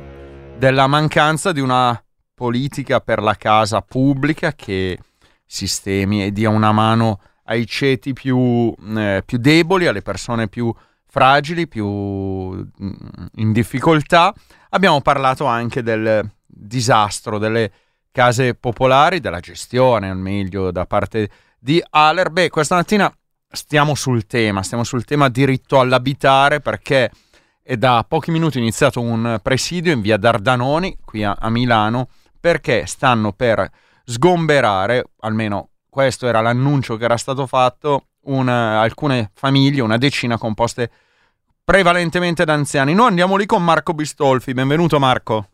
della mancanza di una politica per la casa pubblica che sistemi e dia una mano ai ceti più, eh, più deboli, alle persone più fragili, più mm, in difficoltà. Abbiamo parlato anche del disastro delle case popolari, della gestione, al meglio, da parte di Aller. Beh, questa mattina stiamo sul tema, stiamo sul tema diritto all'abitare perché è da pochi minuti iniziato un presidio in via Dardanoni, qui a, a Milano, perché stanno per sgomberare, almeno questo era l'annuncio che era stato fatto, una- alcune famiglie, una decina composte prevalentemente da anziani. Noi andiamo lì con Marco Bistolfi. Benvenuto Marco.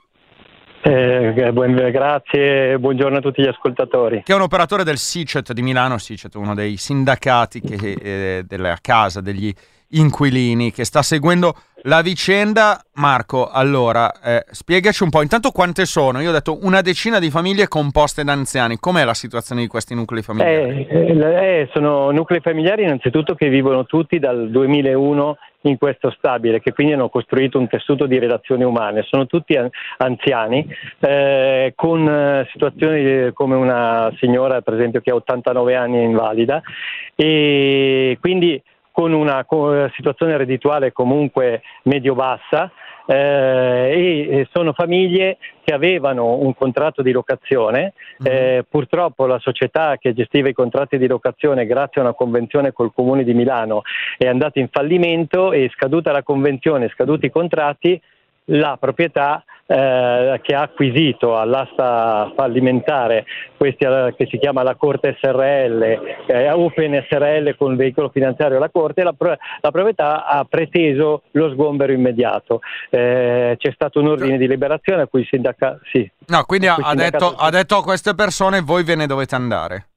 Eh, buon- grazie, buongiorno a tutti gli ascoltatori. Che è un operatore del SICET di Milano, SICET, uno dei sindacati che, eh, della casa degli inquilini, che sta seguendo la vicenda. Marco, allora, eh, spiegaci un po', intanto quante sono? Io ho detto una decina di famiglie composte da anziani. Com'è la situazione di questi nuclei familiari? Eh, eh, sono nuclei familiari innanzitutto che vivono tutti dal 2001 in questo stabile, che quindi hanno costruito un tessuto di relazioni umane. Sono tutti an- anziani, eh, con eh, situazioni eh, come una signora, per esempio, che ha 89 anni e invalida, e quindi con una situazione reddituale comunque medio-bassa. eh, e e sono famiglie che avevano un contratto di locazione, eh, purtroppo la società che gestiva i contratti di locazione grazie a una convenzione col Comune di Milano è andata in fallimento e scaduta la convenzione, scaduti i contratti, la proprietà eh, che ha acquisito all'asta fallimentare questa che si chiama la Corte SRL, eh, Open SRL con il veicolo finanziario alla Corte, la, la proprietà ha preteso lo sgombero immediato. Eh, c'è stato un ordine di liberazione a cui il sindacato... Sì. No, quindi ha, ha detto, sindacato- ha detto a queste persone voi ve ne dovete andare.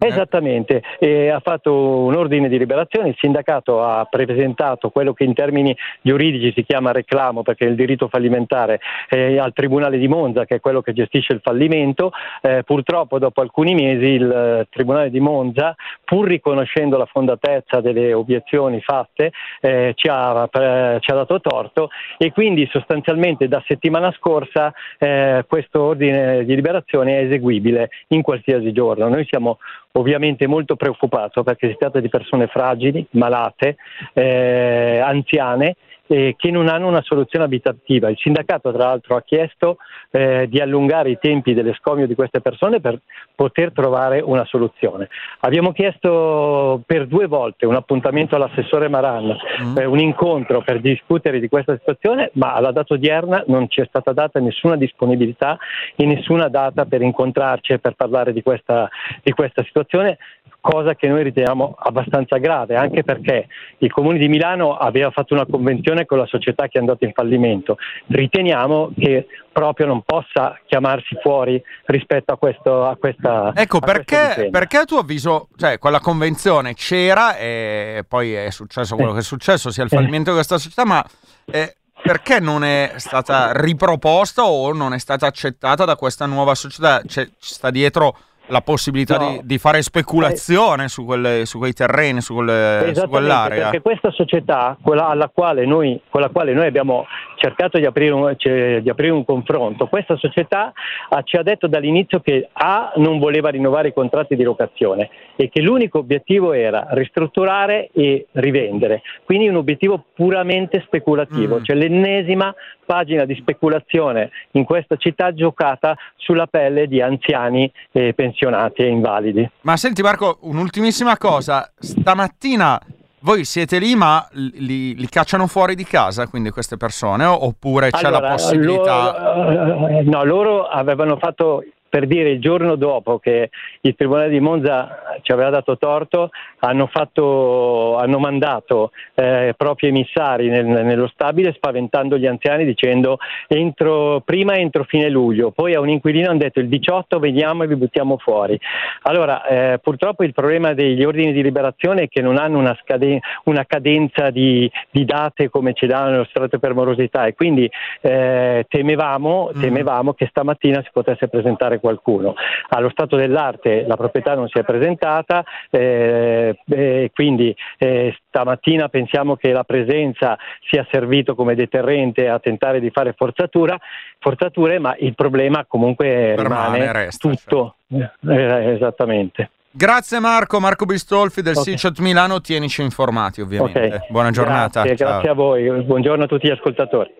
Esattamente, e ha fatto un ordine di liberazione, il sindacato ha presentato quello che in termini giuridici si chiama reclamo perché è il diritto fallimentare eh, al Tribunale di Monza che è quello che gestisce il fallimento, Eh, purtroppo dopo alcuni mesi il eh, Tribunale di Monza pur riconoscendo la fondatezza delle obiezioni fatte eh, ci, ha, eh, ci ha dato torto. E quindi sostanzialmente da settimana scorsa eh, questo ordine di liberazione è eseguibile in qualsiasi giorno. Noi siamo ovviamente molto preoccupato perché si tratta di persone fragili, malate, eh, anziane eh, che non hanno una soluzione abitativa. Il sindacato tra l'altro ha chiesto eh, di allungare i tempi dell'escomio di queste persone per poter trovare una soluzione. Abbiamo chiesto per due volte un appuntamento all'assessore Maran, eh, un incontro per discutere di questa situazione, ma alla data odierna non ci è stata data nessuna disponibilità e nessuna data per incontrarci e per parlare di questa, di questa situazione cosa che noi riteniamo abbastanza grave, anche perché il Comune di Milano aveva fatto una convenzione con la società che è andata in fallimento. Riteniamo che proprio non possa chiamarsi fuori rispetto a, questo, a questa Ecco, a perché, perché a tuo avviso, cioè, quella convenzione c'era e poi è successo quello che è successo, sia il fallimento di questa società, ma eh, perché non è stata riproposta o non è stata accettata da questa nuova società? C'è, ci sta dietro la possibilità No. di, di fare speculazione su, quelle- su quei terreni, su, quelle- su quell'area? perché questa società, quella alla quale noi, con la quale noi abbiamo cercato di aprire, un, cioè, di aprire un confronto, questa società ha- ci ha detto dall'inizio che A non voleva rinnovare i contratti di locazione e che l'unico obiettivo era ristrutturare e rivendere, quindi un obiettivo puramente speculativo, Mm. cioè l'ennesima pagina di speculazione in questa città giocata sulla pelle di anziani eh, pensionati e invalidi. Ma senti Marco, un'ultimissima cosa, stamattina voi siete lì ma li, li cacciano fuori di casa, quindi queste persone, oppure c'è la Allora, possibilità... loro, eh, no, loro avevano fatto per dire il giorno dopo che il Tribunale di Monza ci aveva dato torto, hanno, fatto, hanno mandato eh, propri emissari nel- nello stabile spaventando gli anziani dicendo entro, prima entro fine luglio, poi a un inquilino hanno detto il 18 veniamo e vi buttiamo fuori. Allora, eh, purtroppo il problema degli ordini di liberazione è che non hanno una, scade- una cadenza di, di date come ci danno nello strato per morosità e quindi eh, temevamo, temevamo che stamattina si potesse presentare qualcuno. Allo stato dell'arte la proprietà non si è presentata, eh, eh, quindi eh, stamattina pensiamo che la presenza sia servito come deterrente a tentare di fare forzatura, forzature, ma il problema comunque Permane, rimane resta, tutto. Eh, esattamente. Grazie Marco, Marco Bistolfi del Ok. SICET Milano, tienici informati ovviamente. Ok. Buona giornata. Grazie, ciao. grazie a voi, buongiorno a tutti gli ascoltatori.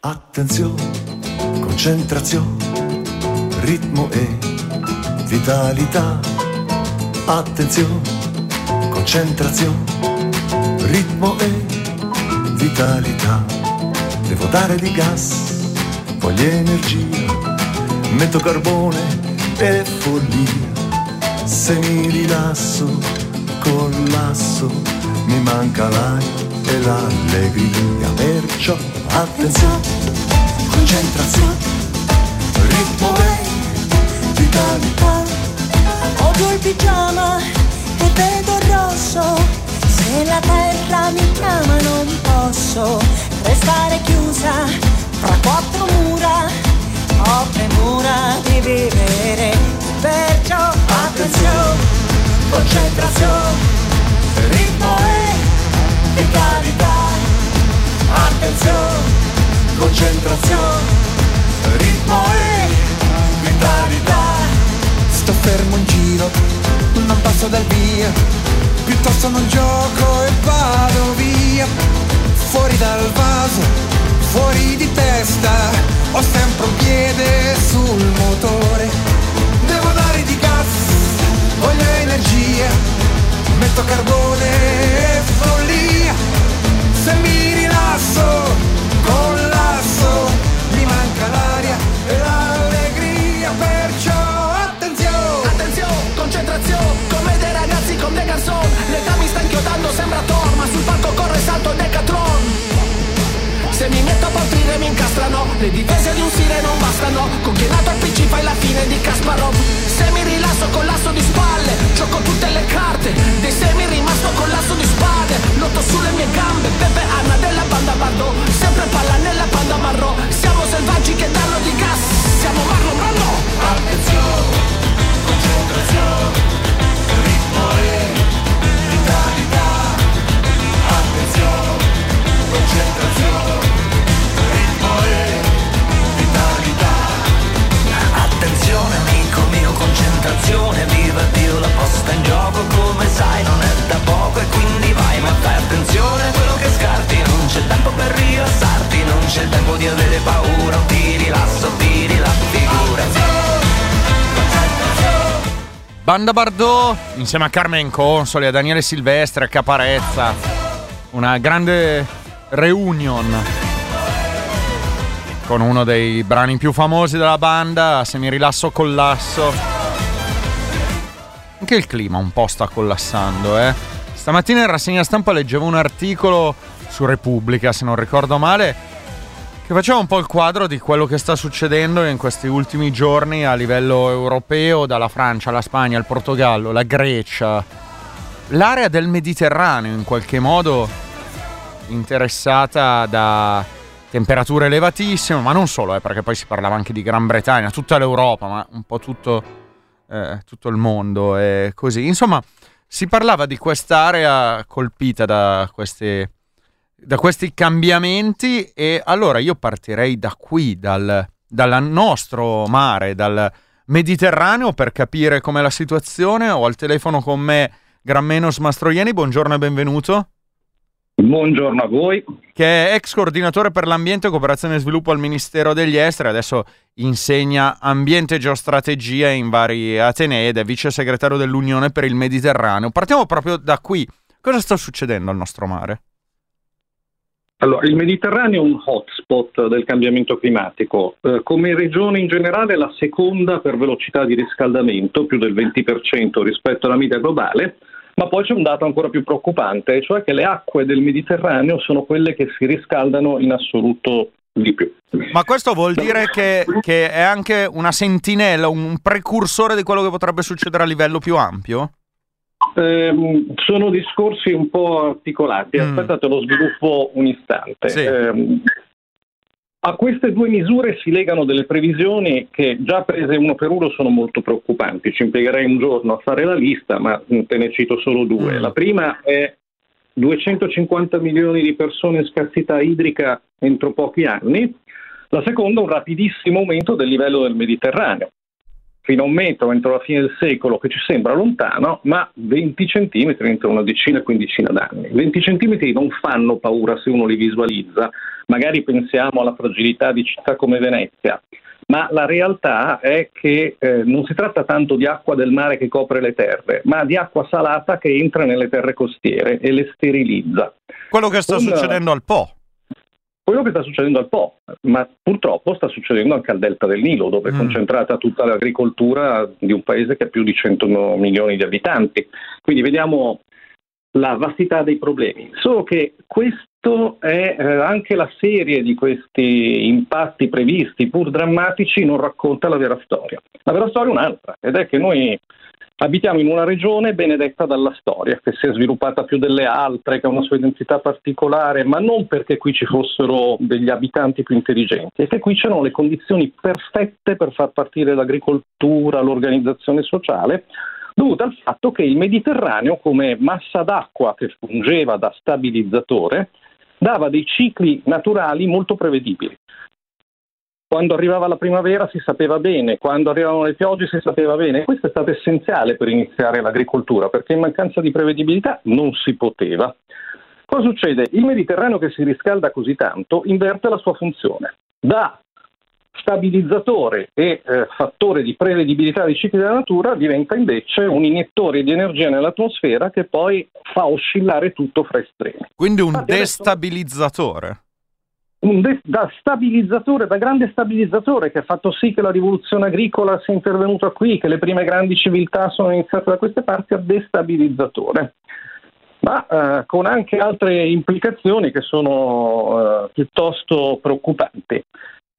Attenzione, concentrazione, ritmo e vitalità. Attenzione, concentrazione, ritmo e vitalità. Devo dare di gas, voglio energia, metto carbone e follia. Se mi rilasso, collasso, mi manca l'aria e l'allegria. Perciò attenzione, concentrazione, ritmo e vitalità. Odio il pigiama e vedo il rosso. Se la terra mi chiama non posso restare chiusa fra quattro mura. Ho premura di vivere, perciò attenzione, concentrazione, ritmo e vitalità. Attenzione, concentrazione, ritmo e vitalità. Sto fermo in giro, non passo dal via, piuttosto non gioco e vado via. Fuori dal vaso, fuori di testa, ho sempre un piede sul motore. Devo dare di gas, voglio energia, metto carbone e follia. Se mi rilasso, collasso, mi manca l'aria Inchiodando, sembra Thor, ma sul palco corre salto Decathlon. Se mi metto a partire mi incastrano, le difese di un sire non bastano. Con chi è nato al PC fai la fine di Kasparov. Se mi rilasso collasso di spalle, gioco tutte le carte. Dei semi rimasto collasso di spade, lotto sulle mie gambe Pepe Anna della banda Bardot, sempre palla nella panda marrò Siamo selvaggi che danno di gas, siamo Marlon Brando. Attenzione, concentrazione, ritmo e concentrazione. Attenzione amico mio, concentrazione, viva Dio la posta in gioco come sai non è da poco e quindi vai ma fai attenzione a quello che scarti, non c'è tempo per rilassarti, non c'è tempo di avere paura, ti rilasso, tiri la figura. Banda Bardot insieme a Carmen Consoli, a Daniele Silvestre, a Caparezza. Una grande reunion con uno dei brani più famosi della banda, Se mi rilasso collasso. Anche il clima un po' sta collassando, eh. Stamattina in rassegna stampa leggevo un articolo su Repubblica, se non ricordo male, che faceva un po' il quadro di quello che sta succedendo in questi ultimi giorni a livello europeo, dalla Francia alla Spagna al Portogallo, la Grecia, l'area del Mediterraneo in qualche modo interessata da temperature elevatissime, ma non solo, eh, perché poi si parlava anche di Gran Bretagna, tutta l'Europa, ma un po' tutto, eh, tutto il mondo e così. Insomma, si parlava di quest'area colpita da queste da questi cambiamenti e allora io partirei da qui, dal, dal nostro mare, dal Mediterraneo per capire com'è la situazione. Ho al telefono con me Grammenos Mastroieni, buongiorno e benvenuto. Buongiorno a voi. Che è ex coordinatore per l'ambiente, cooperazione e sviluppo al Ministero degli Esteri, adesso insegna ambiente e geostrategia in vari atenei ed è vice segretario dell'Unione per il Mediterraneo. Partiamo proprio da qui. Cosa sta succedendo al nostro mare? Allora, il Mediterraneo è un hotspot del cambiamento climatico. Eh, come regione in generale la seconda per velocità di riscaldamento, più del 20% rispetto alla media globale, ma poi c'è un dato ancora più preoccupante, cioè che le acque del Mediterraneo sono quelle che si riscaldano in assoluto di più. Ma questo vuol dire che, che è anche una sentinella, un precursore di quello che potrebbe succedere a livello più ampio? Ehm, sono discorsi un po' articolati, Mm. aspettate lo sviluppo un istante. Sì. Ehm, a queste due misure si legano delle previsioni che già prese uno per uno sono molto preoccupanti. Ci impiegherei un giorno a fare la lista, ma mm, te ne cito solo due. Mm. La prima è 250 milioni di persone in scarsità idrica entro pochi anni. La seconda un rapidissimo aumento del livello del Mediterraneo fino a un metro entro la fine del secolo, che ci sembra lontano, ma 20 centimetri entro una decina, quindicina d'anni. 20 centimetri non fanno paura se uno li visualizza, magari pensiamo alla fragilità di città come Venezia, ma la realtà è che eh, non si tratta tanto di acqua del mare che copre le terre, ma di acqua salata che entra nelle terre costiere e le sterilizza. Quello che sta Un- succedendo al Po. Quello che sta succedendo al Po, ma purtroppo sta succedendo anche al delta del Nilo, dove è Mm. concentrata tutta l'agricoltura di un paese che ha più di 100 milioni di abitanti. Quindi vediamo la vastità dei problemi. Solo che questo è eh, anche la serie di questi impatti previsti, pur drammatici, non racconta la vera storia. La vera storia è un'altra, ed è che noi abitiamo in una regione benedetta dalla storia, che si è sviluppata più delle altre, che ha una sua identità particolare, ma non perché qui ci fossero degli abitanti più intelligenti, è che qui c'erano le condizioni perfette per far partire l'agricoltura, l'organizzazione sociale, dovuta al fatto che il Mediterraneo, come massa d'acqua che fungeva da stabilizzatore, dava dei cicli naturali molto prevedibili. Quando arrivava la primavera si sapeva bene, quando arrivavano le piogge si sapeva bene. Questo è stato essenziale per iniziare l'agricoltura, perché in mancanza di prevedibilità non si poteva. Cosa succede? Il Mediterraneo che si riscalda così tanto inverte la sua funzione. Da stabilizzatore e eh, fattore di prevedibilità dei cicli della natura diventa invece un iniettore di energia nell'atmosfera che poi fa oscillare tutto fra estremi. Quindi un destabilizzatore. Un de- da stabilizzatore, da grande stabilizzatore che ha fatto sì che la rivoluzione agricola sia intervenuta qui, che le prime grandi civiltà sono iniziate da queste parti, a destabilizzatore. Ma eh, con anche altre implicazioni che sono eh, piuttosto preoccupanti.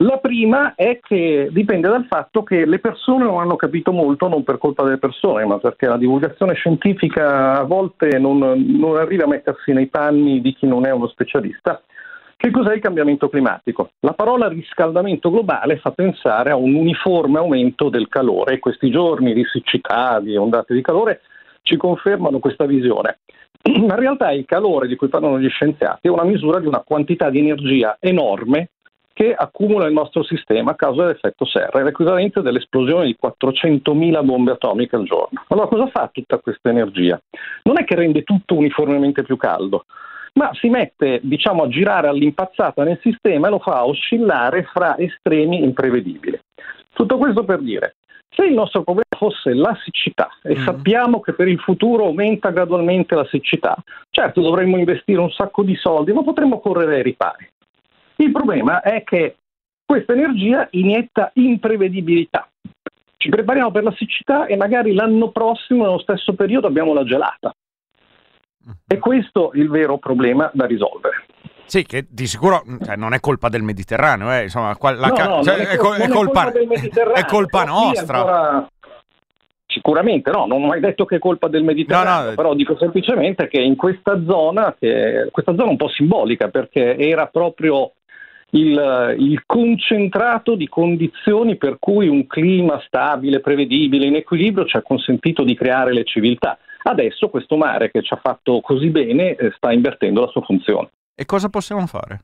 La prima è che dipende dal fatto che le persone non hanno capito molto, non per colpa delle persone, ma perché la divulgazione scientifica a volte non, non arriva a mettersi nei panni di chi non è uno specialista. Che cos'è il cambiamento climatico? La parola riscaldamento globale fa pensare a un uniforme aumento del calore e questi giorni di siccità, di ondate di calore ci confermano questa visione. Ma in realtà il calore di cui parlano gli scienziati è una misura di una quantità di energia enorme che accumula il nostro sistema a causa dell'effetto serra, è l'equivalente dell'esplosione di 400.000 bombe atomiche al giorno. Allora cosa fa tutta questa energia? Non è che rende tutto uniformemente più caldo, ma si mette diciamo, a girare all'impazzata nel sistema e lo fa oscillare fra estremi imprevedibili. Tutto questo per dire, se il nostro problema fosse la siccità e sappiamo che per il futuro aumenta gradualmente la siccità, certo dovremmo investire un sacco di soldi, ma potremmo correre ai ripari. Il problema è che questa energia inietta imprevedibilità. Ci prepariamo per la siccità e magari l'anno prossimo, nello stesso periodo, abbiamo la gelata. E questo è il vero problema da risolvere. Sì, che di sicuro cioè, non è colpa del Mediterraneo, eh, insomma, qua- la No, ca- no, cioè, è è, col- è è colpa, colpa è colpa però qui nostra. ancora- Sicuramente no, non ho mai detto che è colpa del Mediterraneo, No, no. però dico semplicemente che in questa zona, che, questa zona un po' simbolica perché era proprio il, il concentrato di condizioni per cui un clima stabile, prevedibile, in equilibrio ci ha consentito di creare le civiltà. Adesso questo mare che ci ha fatto così bene eh, sta invertendo la sua funzione. E cosa possiamo fare?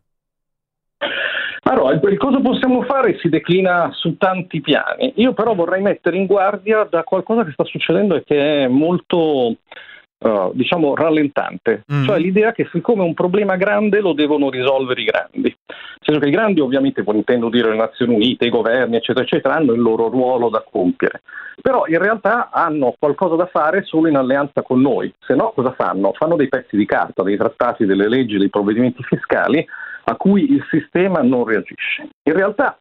Allora, il, il cosa possiamo fare si declina su tanti piani. Io però vorrei mettere in guardia da qualcosa che sta succedendo e che è molto, eh, diciamo, rallentante. Cioè l'idea che siccome è un problema grande lo devono risolvere i grandi. Nel senso che i grandi, ovviamente, intendo dire le Nazioni Unite, i governi, eccetera, eccetera, hanno il loro ruolo da compiere. Però in realtà hanno qualcosa da fare solo in alleanza con noi. Se no, cosa fanno? Fanno dei pezzi di carta, dei trattati, delle leggi, dei provvedimenti fiscali a cui il sistema non reagisce. In realtà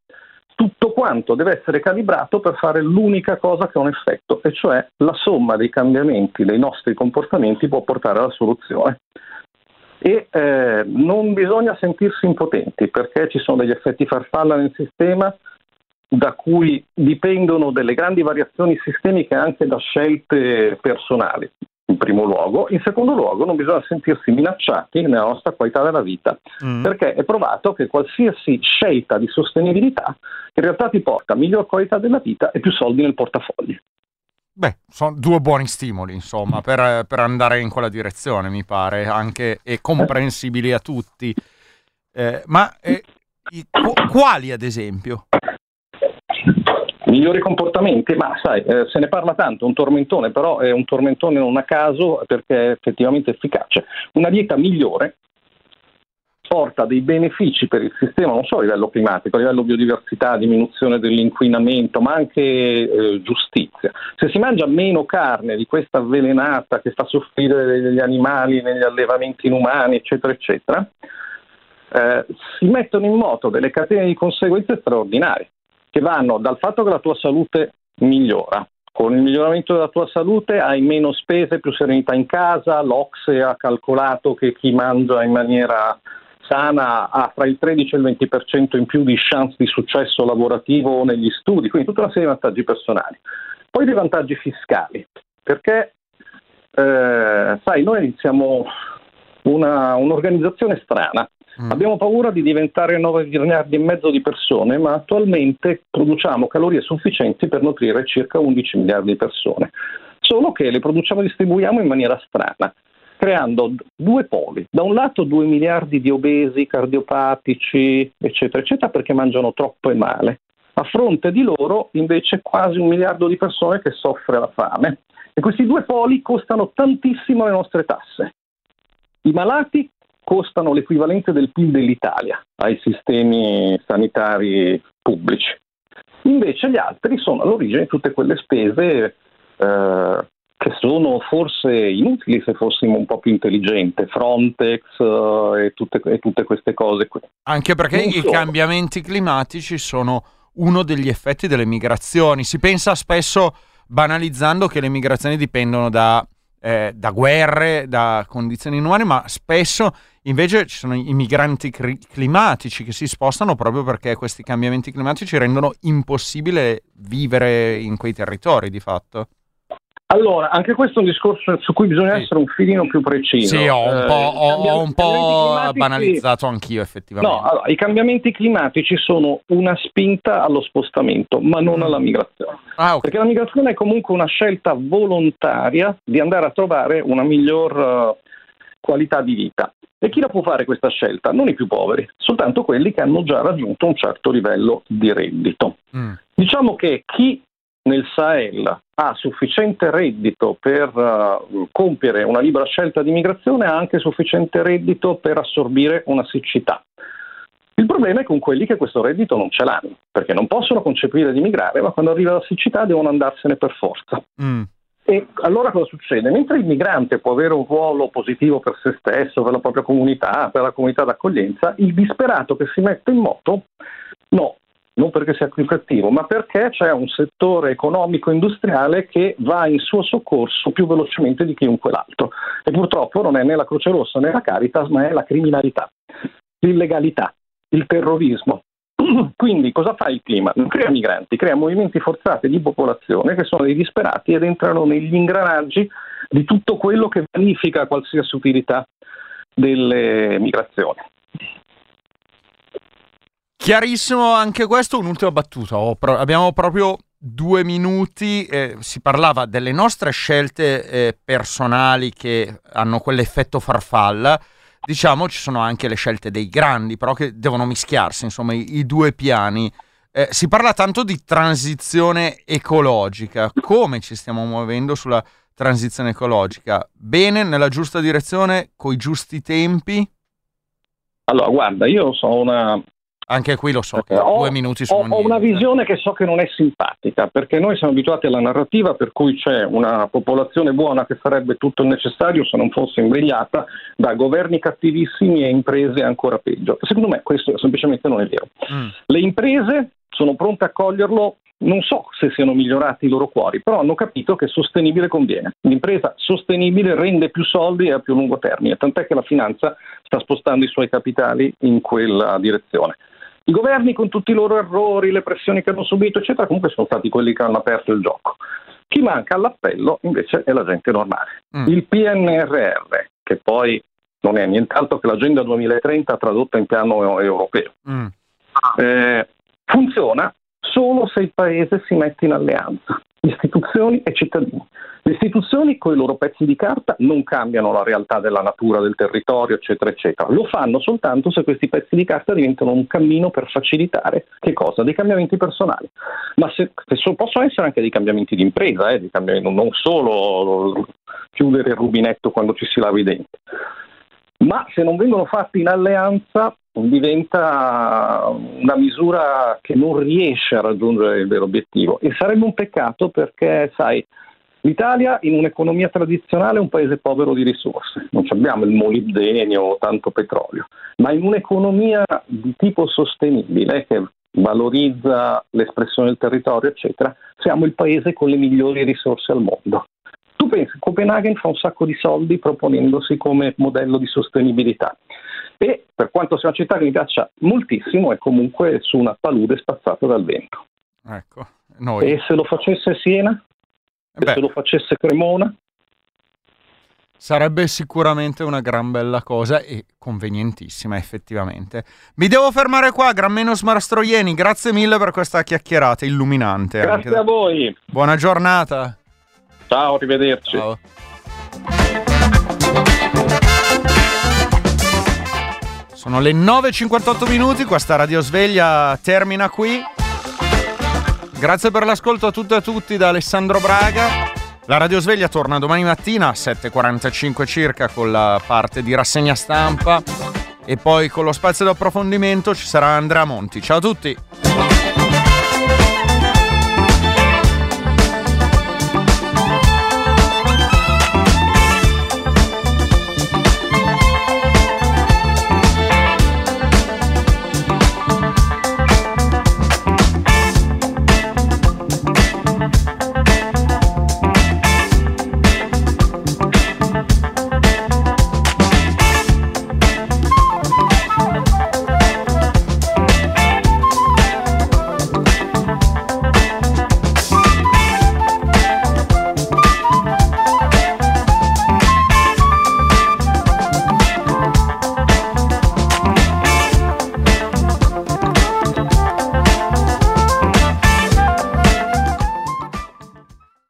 tutto quanto deve essere calibrato per fare l'unica cosa che ha un effetto, e cioè la somma dei cambiamenti dei nostri comportamenti può portare alla soluzione. E eh, non bisogna sentirsi impotenti perché ci sono degli effetti farfalla nel sistema da cui dipendono delle grandi variazioni sistemiche anche da scelte personali, in primo luogo. In secondo luogo non bisogna sentirsi minacciati nella nostra qualità della vita, perché è provato che qualsiasi scelta di sostenibilità in realtà ti porta a miglior qualità della vita e più soldi nel portafoglio. Beh, sono due buoni stimoli, insomma, per, per andare in quella direzione, mi pare, anche e comprensibili a tutti. Eh, ma eh, i- qu- quali, ad esempio? Migliori comportamenti, ma sai, eh, se ne parla tanto, è un tormentone, però è un tormentone non a caso perché è effettivamente efficace. Una dieta migliore porta dei benefici per il sistema, non solo a livello climatico, a livello biodiversità, diminuzione dell'inquinamento, ma anche eh, giustizia. Se si mangia meno carne di questa avvelenata che fa soffrire degli animali negli allevamenti inumani, eccetera, eccetera, eh, si mettono in moto delle catene di conseguenze straordinarie che vanno dal fatto che la tua salute migliora, Con il miglioramento della tua salute hai meno spese, più serenità in casa, l'Ocse ha calcolato che chi mangia in maniera sana ha fra il 13 e il 20% in più di chance di successo lavorativo negli studi, quindi tutta una serie di vantaggi personali. Poi dei vantaggi fiscali, perché eh, sai, noi siamo una- un'organizzazione strana. Abbiamo paura di diventare 9 miliardi e mezzo di persone, ma attualmente produciamo calorie sufficienti per nutrire circa 11 miliardi di persone. Solo che le produciamo e distribuiamo in maniera strana, creando due poli. Da un lato 2 miliardi di obesi, cardiopatici, eccetera, eccetera, perché mangiano troppo e male. A fronte di loro invece quasi un miliardo di persone che soffre la fame. E questi due poli costano tantissimo le nostre tasse. I malati costano l'equivalente del PIL dell'Italia ai sistemi sanitari pubblici. Invece gli altri sono all'origine di tutte quelle spese eh, che sono forse inutili se fossimo un po' più intelligenti, Frontex eh, e, tutte, e tutte queste cose qui. Anche perché Non i solo. cambiamenti climatici sono uno degli effetti delle migrazioni. Si pensa spesso, banalizzando, che le migrazioni dipendono da, eh, da guerre, da condizioni inumane, ma spesso invece ci sono i migranti cri- climatici che si spostano proprio perché questi cambiamenti climatici rendono impossibile vivere in quei territori, di fatto. Allora, anche questo è un discorso su cui bisogna essere un filino più preciso. Sì, ho un Eh, po', i ho- ho un po' banalizzato anch'io, effettivamente. No, allora, i cambiamenti climatici sono una spinta allo spostamento, ma non alla migrazione. Perché la migrazione è comunque una scelta volontaria di andare a trovare una miglior eh, qualità di vita. E chi la può fare questa scelta? Non i più poveri, soltanto quelli che hanno già raggiunto un certo livello di reddito. Diciamo che chi nel Sahel ha sufficiente reddito per eh, compiere una libera scelta di migrazione ha anche sufficiente reddito per assorbire una siccità. Il problema è con quelli che questo reddito non ce l'hanno, perché non possono concepire di migrare, ma quando arriva la siccità devono andarsene per forza. E allora cosa succede? Mentre il migrante può avere un ruolo positivo per se stesso, per la propria comunità, per la comunità d'accoglienza, il disperato che si mette in moto, no, non perché sia più cattivo, ma perché c'è un settore economico-industriale che va in suo soccorso più velocemente di chiunque l'altro. E purtroppo non è né la Croce Rossa né la Caritas, ma è la criminalità, l'illegalità, il terrorismo. Quindi cosa fa il clima? Non crea migranti, crea movimenti forzati di popolazione che sono dei disperati ed entrano negli ingranaggi di tutto quello che vanifica qualsiasi utilità delle migrazioni. Chiarissimo anche questo, un'ultima battuta. Pro- abbiamo proprio due minuti, eh, si parlava delle nostre scelte eh, personali che hanno quell'effetto farfalla. Diciamo ci sono anche le scelte dei grandi, però che devono mischiarsi, insomma, i, i due piani. Eh, si parla tanto di transizione ecologica. Come ci stiamo muovendo sulla transizione ecologica? Bene, nella giusta direzione, coi giusti tempi? Allora, guarda, io sono una, Anche qui lo so che Eh, ho, due minuti ho- sono ho una niente. visione che so che non è simpatica, perché noi siamo abituati alla narrativa per cui c'è una popolazione buona che farebbe tutto il necessario se non fosse imbrigliata da governi cattivissimi e imprese ancora peggio. Secondo me questo semplicemente non è vero. Le imprese sono pronte a coglierlo, non so se siano migliorati i loro cuori, però hanno capito che sostenibile conviene. L'impresa sostenibile rende più soldi e a più lungo termine, tant'è che la finanza sta spostando i suoi capitali in quella direzione. I governi con tutti i loro errori, le pressioni che hanno subito, eccetera, comunque sono stati quelli che hanno aperto il gioco. Chi manca all'appello invece è la gente normale. Il PNRR, che poi non è nient'altro che l'agenda 2030 tradotta in piano europeo, eh, funziona solo se il paese si mette in alleanza, istituzioni e cittadini. Le istituzioni con i loro pezzi di carta non cambiano la realtà della natura, del territorio, eccetera, eccetera. Lo fanno soltanto se questi pezzi di carta diventano un cammino per facilitare? Dei cambiamenti personali. Ma se, se so- possono essere anche dei cambiamenti di impresa, eh, non solo chiudere il rubinetto quando ci si lava i denti ma se non vengono fatti in alleanza diventa una misura che non riesce a raggiungere il vero obiettivo. E sarebbe un peccato perché, sai, l'Italia in un'economia tradizionale è un paese povero di risorse, non abbiamo il molibdenio o tanto petrolio, ma in un'economia di tipo sostenibile che valorizza l'espressione del territorio, eccetera, siamo il paese con le migliori risorse al mondo. Pensi, Copenaghen fa un sacco di soldi proponendosi come modello di sostenibilità e per quanto sia una città che mi piaccia moltissimo è comunque su una palude spazzata dal vento. Ecco, noi. E se lo facesse Siena? E se lo facesse Cremona? Sarebbe sicuramente una gran bella cosa e convenientissima, effettivamente. Mi devo fermare qua, Grammenos Marastroieni. Grazie mille per questa chiacchierata illuminante. anche Grazie a voi. Buona giornata. Ciao, arrivederci. Ciao. Sono le 9.58 minuti, questa radiosveglia termina qui. Grazie per l'ascolto a tutte e a tutti da Alessandro Braga. La radiosveglia torna domani mattina a 7.45 circa con la parte di rassegna stampa e poi con lo spazio di approfondimento ci sarà Andrea Monti. Ciao a tutti!